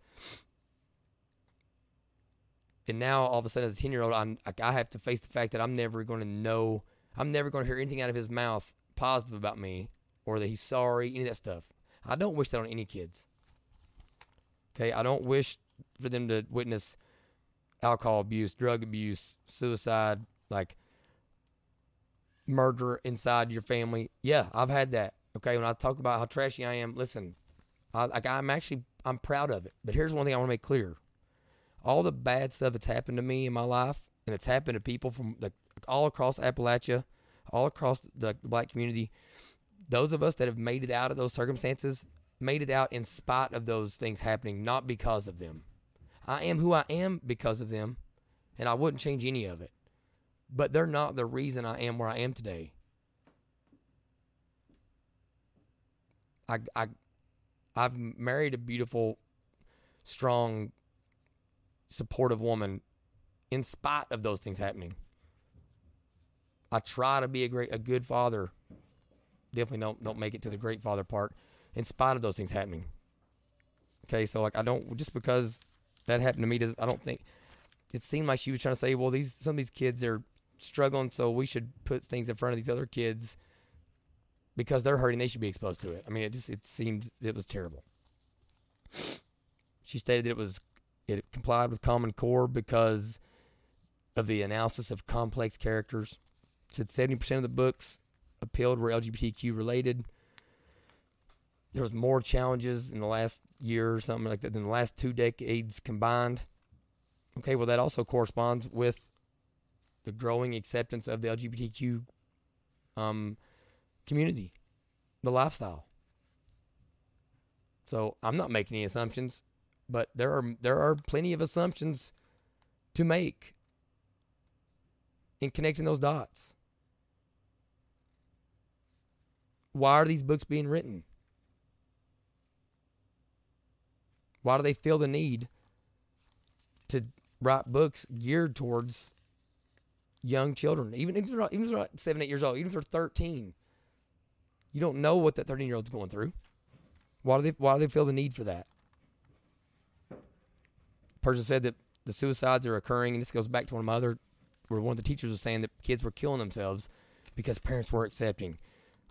and now all of a sudden as a 10 year old i have to face the fact that i'm never going to know i'm never going to hear anything out of his mouth positive about me or that he's sorry any of that stuff i don't wish that on any kids okay i don't wish for them to witness alcohol abuse drug abuse suicide like murder inside your family. Yeah, I've had that. Okay, when I talk about how trashy I am, listen, I, like I'm actually I'm proud of it. But here's one thing I want to make clear: all the bad stuff that's happened to me in my life, and it's happened to people from the, all across Appalachia, all across the, the black community. Those of us that have made it out of those circumstances made it out in spite of those things happening, not because of them. I am who I am because of them, and I wouldn't change any of it but they're not the reason I am where I am today. I, I, I've married a beautiful, strong, supportive woman in spite of those things happening. I try to be a great, a good father. Definitely don't don't make it to the great father part, in spite of those things happening. Okay, so like I don't just because that happened to me does I don't think it seemed like she was trying to say, well, these some of these kids are struggling, so we should put things in front of these other kids because they're hurting. They should be exposed to it. I mean, it just it seemed it was terrible. She stated that it was it complied with Common Core because of the analysis of complex characters. Said seventy percent of the books appealed were LGBTQ related. There was more challenges in the last year or something like that than the last two decades combined. Okay, well that also corresponds with the growing acceptance of the LGBTQ um, community, the lifestyle. So I'm not making any assumptions, but there are there are plenty of assumptions to make in connecting those dots. Why are these books being written? Why do they feel the need to write books geared towards young children? Even if they're not, even if they're not seven, eight years old, even if they're thirteen, you don't know what that thirteen year old's going through. Why do they why do they feel the need for that? Person said that the suicides are occurring, and this goes back to one of my other where one of the teachers was saying that kids were killing themselves because parents were accepting.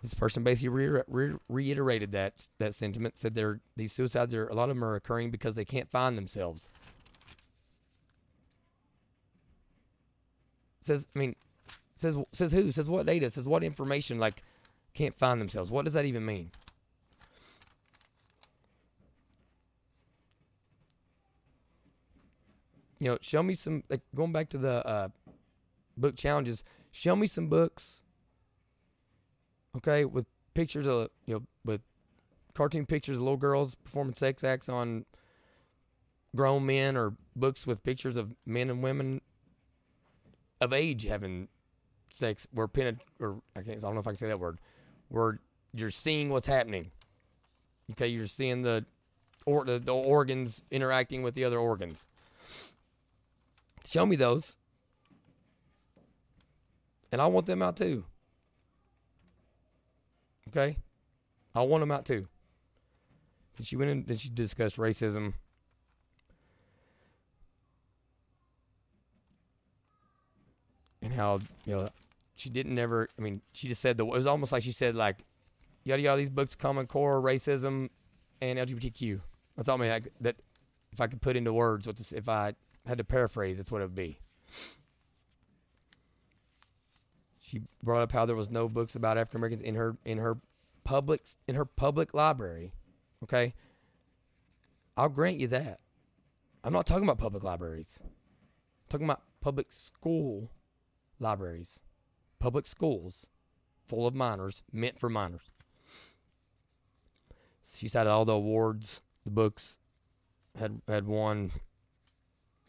This person basically re- re- reiterated that that sentiment. Said there these suicides are a lot of them are occurring because they can't find themselves. Says I mean, says says who? Says what data? Says what information? Like can't find themselves. What does that even mean? You know, show me some. Like going back to the uh, book challenges. Show me some books. Okay, with pictures of you know with cartoon pictures of little girls performing sex acts on grown men, or books with pictures of men and women of age having sex. Where penet or I can't. I don't know if I can say that word. Where you're seeing what's happening. Okay, you're seeing the or the, the organs interacting with the other organs. Show me those. And I want them out too. Okay? I want them out too. Then she went in, then she discussed racism. And how, you know, she didn't never, I mean, she just said, the, it was almost like she said, like, yada yada, these books, Common Core, racism, and LGBTQ. That's all I mean, I, that if I could put into words what this, if I had to paraphrase, that's what it would be. She brought up how there was no books about African Americans in her in her public in her public library. Okay, I'll grant you that. I'm not talking about public libraries. I'm talking about public school libraries, public schools full of minors, meant for minors. She cited all the awards the books had had won.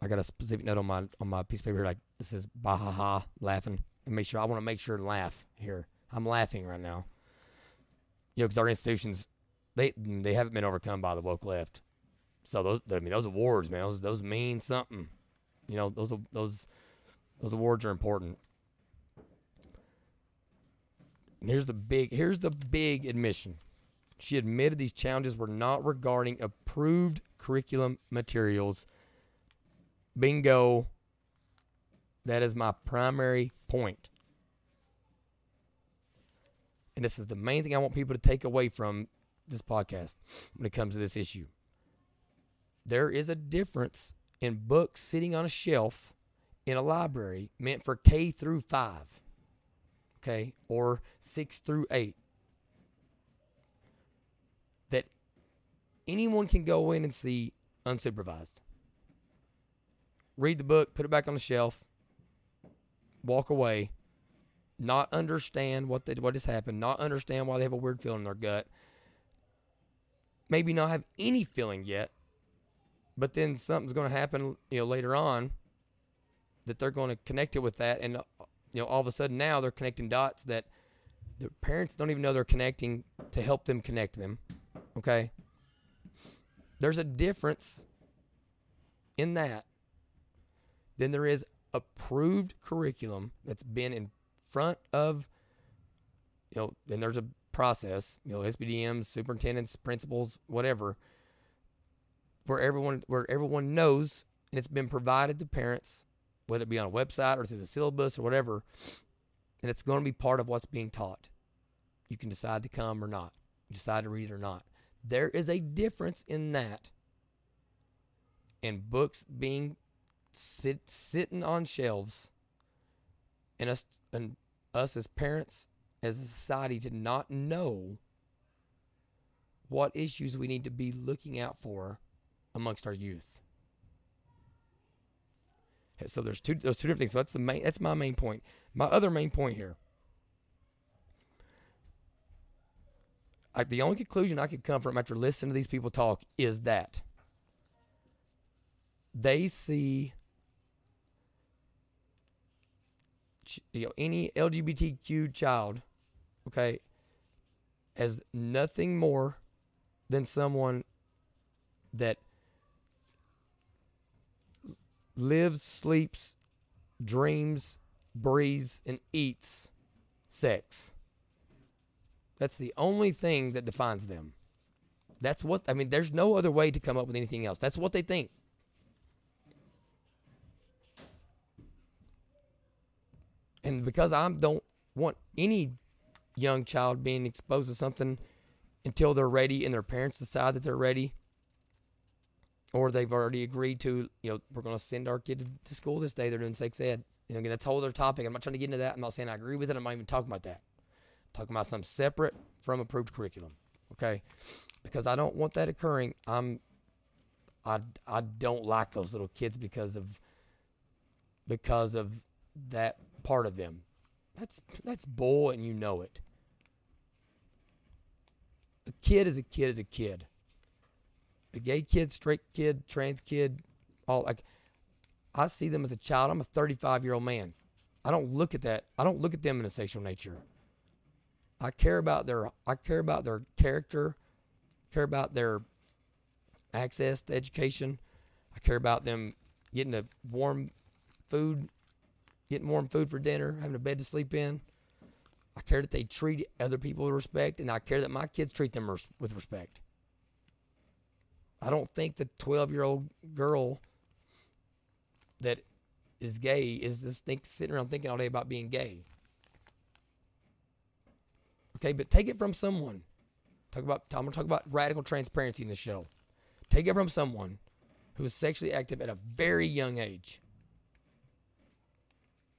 I got a specific note on my on my piece of paper like this is bahaha laughing and make sure I want to make sure to laugh here. I'm laughing right now. You know, because our institutions they they haven't been overcome by the woke left. So those I mean those awards, man, those those mean something. You know, those those those awards are important. And here's the big here's the big admission. She admitted these challenges were not regarding approved curriculum materials. Bingo. That is my primary point. And this is the main thing I want people to take away from this podcast when it comes to this issue. There is a difference in books sitting on a shelf in a library meant for K through 5, okay, or 6 through 8. That anyone can go in and see unsupervised. Read the book, put it back on the shelf, walk away, not understand what they, what has happened, not understand why they have a weird feeling in their gut, maybe not have any feeling yet, but then something's going to happen, you know, later on that they're going to connect it with that, and uh, you know, all of a sudden now they're connecting dots that their parents don't even know they're connecting to help them connect them. Okay, there's a difference in that than there is approved curriculum that's been in front of, you know, then there's a process, you know, SBDMs, superintendents, principals, whatever, where everyone where everyone knows and it's been provided to parents, whether it be on a website or through the syllabus or whatever, and it's going to be part of what's being taught. You can decide to come or not, decide to read it or not. There is a difference in that and books being sit, sitting on shelves and us and us as parents as a society to not know what issues we need to be looking out for amongst our youth. So there's two those two different things. So that's the main that's my main point. My other main point here. I, the only conclusion I could come from after listening to these people talk is that they see you know any LGBTQ child, okay, as nothing more than someone that lives, sleeps, dreams, breathes, and eats sex. That's the only thing that defines them. That's what I mean. There's no other way to come up with anything else. That's what they think. And because I don't want any young child being exposed to something until they're ready and their parents decide that they're ready or they've already agreed to, you know, we're going to send our kid to school this day. They're doing sex ed. You know, again, that's a whole other topic. I'm not trying to get into that. I'm not saying I agree with it. I'm not even talking about that. I'm talking about something separate from approved curriculum. Okay. Because I don't want that occurring. I'm, I, I don't like those little kids because of, because of that part of them. That's that's bull, and you know it. A kid is a kid is a kid. A gay kid, straight kid, trans kid, all like I see them as a child. I'm a 35 year old man. I don't look at that. I don't look at them in a sexual nature. I care about their I care about their character, care about their access to education. I care about them getting a warm food getting warm food for dinner, having a bed to sleep in. I care that they treat other people with respect, and I care that my kids treat them res- with respect. I don't think the 12 year old girl that is gay is just think, sitting around thinking all day about being gay. Okay, but take it from someone. Talk about I'm gonna talk about radical transparency in the show. Take it from someone who was sexually active at a very young age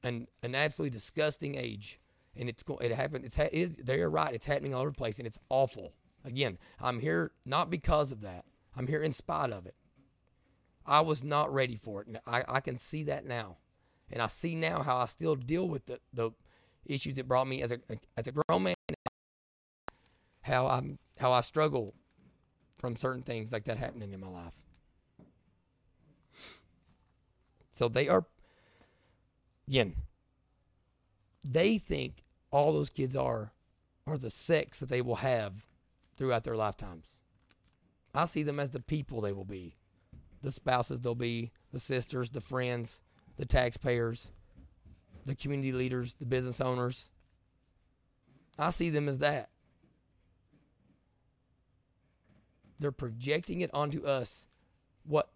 an an absolutely disgusting age, and it's going. It happened. It's it is. They're right. It's happening all over the place, and it's awful. Again, I'm here not because of that. I'm here in spite of it. I was not ready for it, and I, I can see that now, and I see now how I still deal with the the issues it brought me as a as a grown man. How I'm how I struggle from certain things like that happening in my life. So they are again, they think all those kids are are the sex that they will have throughout their lifetimes. I see them as the people they will be, the spouses they'll be, the sisters, the friends, the taxpayers, the community leaders, the business owners. I see them as that. They're projecting it onto us what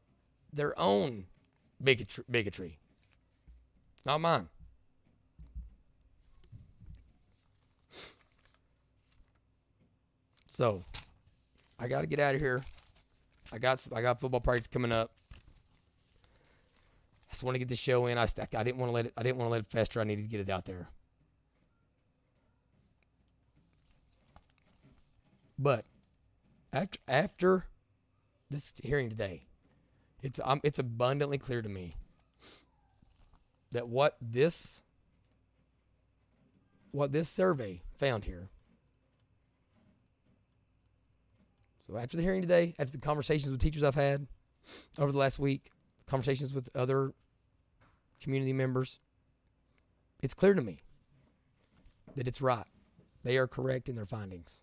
their own bigotry, bigotry not mine. So, I got to get out of here. I got I got football practice coming up. I just want to get the show in. I, I didn't want to let it I didn't want to let it fester. I needed to get it out there. But after after this hearing today, it's um, it's abundantly clear to me that what this what this survey found here. So after the hearing today, after the conversations with teachers I've had over the last week, conversations with other community members, it's clear to me that it's right. They are correct in their findings.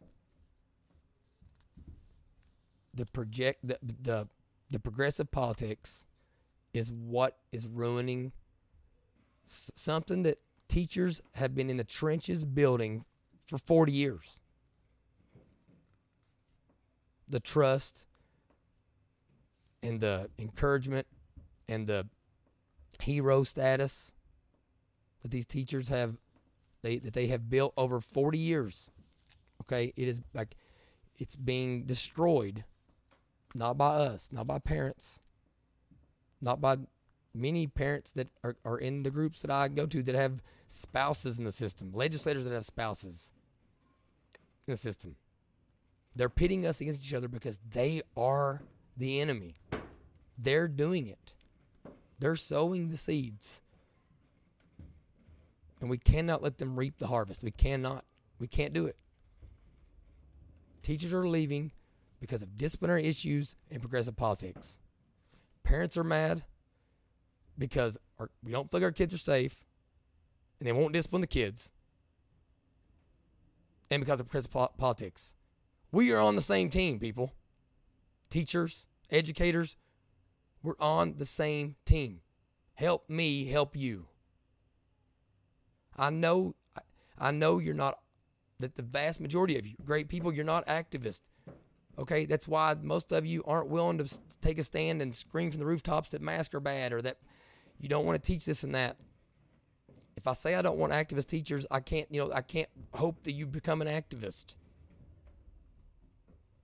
The project the the, the progressive politics is what is ruining something that teachers have been in the trenches building for 40 years. The trust and the encouragement and the hero status that these teachers have they that they have built over 40 years. Okay, it is like it's being destroyed not by us, not by parents, not by many parents that are, are in the groups that I go to that have spouses in the system, legislators that have spouses in the system. They're pitting us against each other because they are the enemy. They're doing it. They're sowing the seeds. And we cannot let them reap the harvest. We cannot. We can't do it. Teachers are leaving because of disciplinary issues and progressive politics. Parents are mad because our, we don't think our kids are safe and they won't discipline the kids. And because of politics. We are on the same team, people. Teachers, educators, we're on the same team. Help me help you. I know I know you're not that the vast majority of you great people you're not activists. Okay, that's why most of you aren't willing to take a stand and scream from the rooftops that masks are bad or that you don't want to teach this and that. If I say I don't want activist teachers, I can't, you know, I can't hope that you become an activist.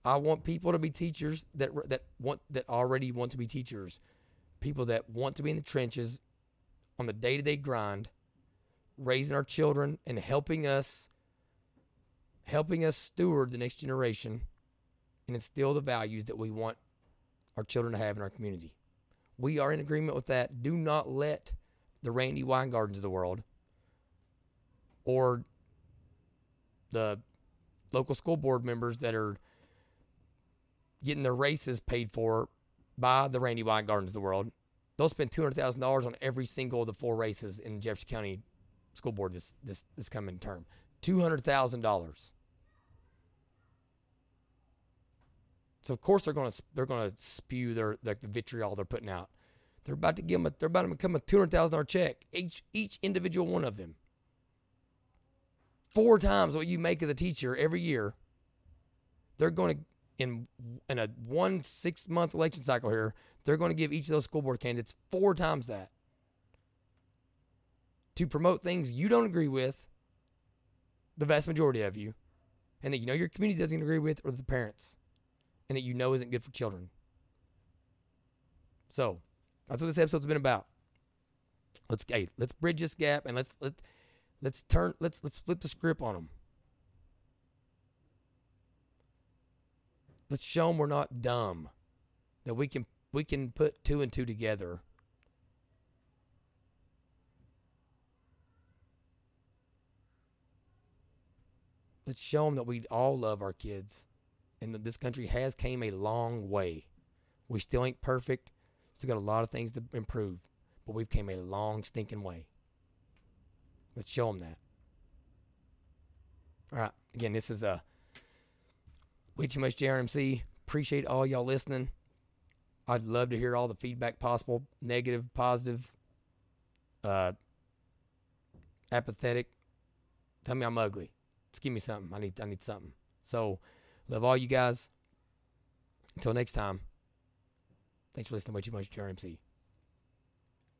I want people to be teachers that that want that already want to be teachers, people that want to be in the trenches on the day-to-day grind, raising our children and helping us helping us steward the next generation and instill the values that we want our children to have in our community. We are in agreement with that. Do not let the Randi Weingartens of the world or the local school board members that are getting their races paid for by the Randi Weingartens of the world. They'll spend two hundred thousand dollars on every single of the four races in Jefferson County School Board this this this coming term. Two hundred thousand dollars. So of course they're gonna they're gonna spew their like the vitriol they're putting out. They're about to give them a, they're about to become a two hundred thousand dollar check each each individual one of them. Four times what you make as a teacher every year. They're going to in in a one six month election cycle here. They're going to give each of those school board candidates four times that to promote things you don't agree with. The vast majority of you, and that you know your community doesn't agree with, or the parents and that you know isn't good for children. So that's what this episode's been about. Let's hey, let's bridge this gap and let's let let's turn let's let's flip the script on them. Let's show them we're not dumb. That we can we can put two and two together. Let's show them that we all love our kids and this country has came a long way. We still ain't perfect. Still got a lot of things to improve, but we've came a long stinking way. Let's show them that. All right. Again, this is a uh, way too much JRMC. Appreciate all y'all listening. I'd love to hear all the feedback possible, negative, positive, uh, apathetic. Tell me I'm ugly. Just give me something. I need I need something. So Love all you guys. Until next time, thanks for listening to Way Too Much JRMC.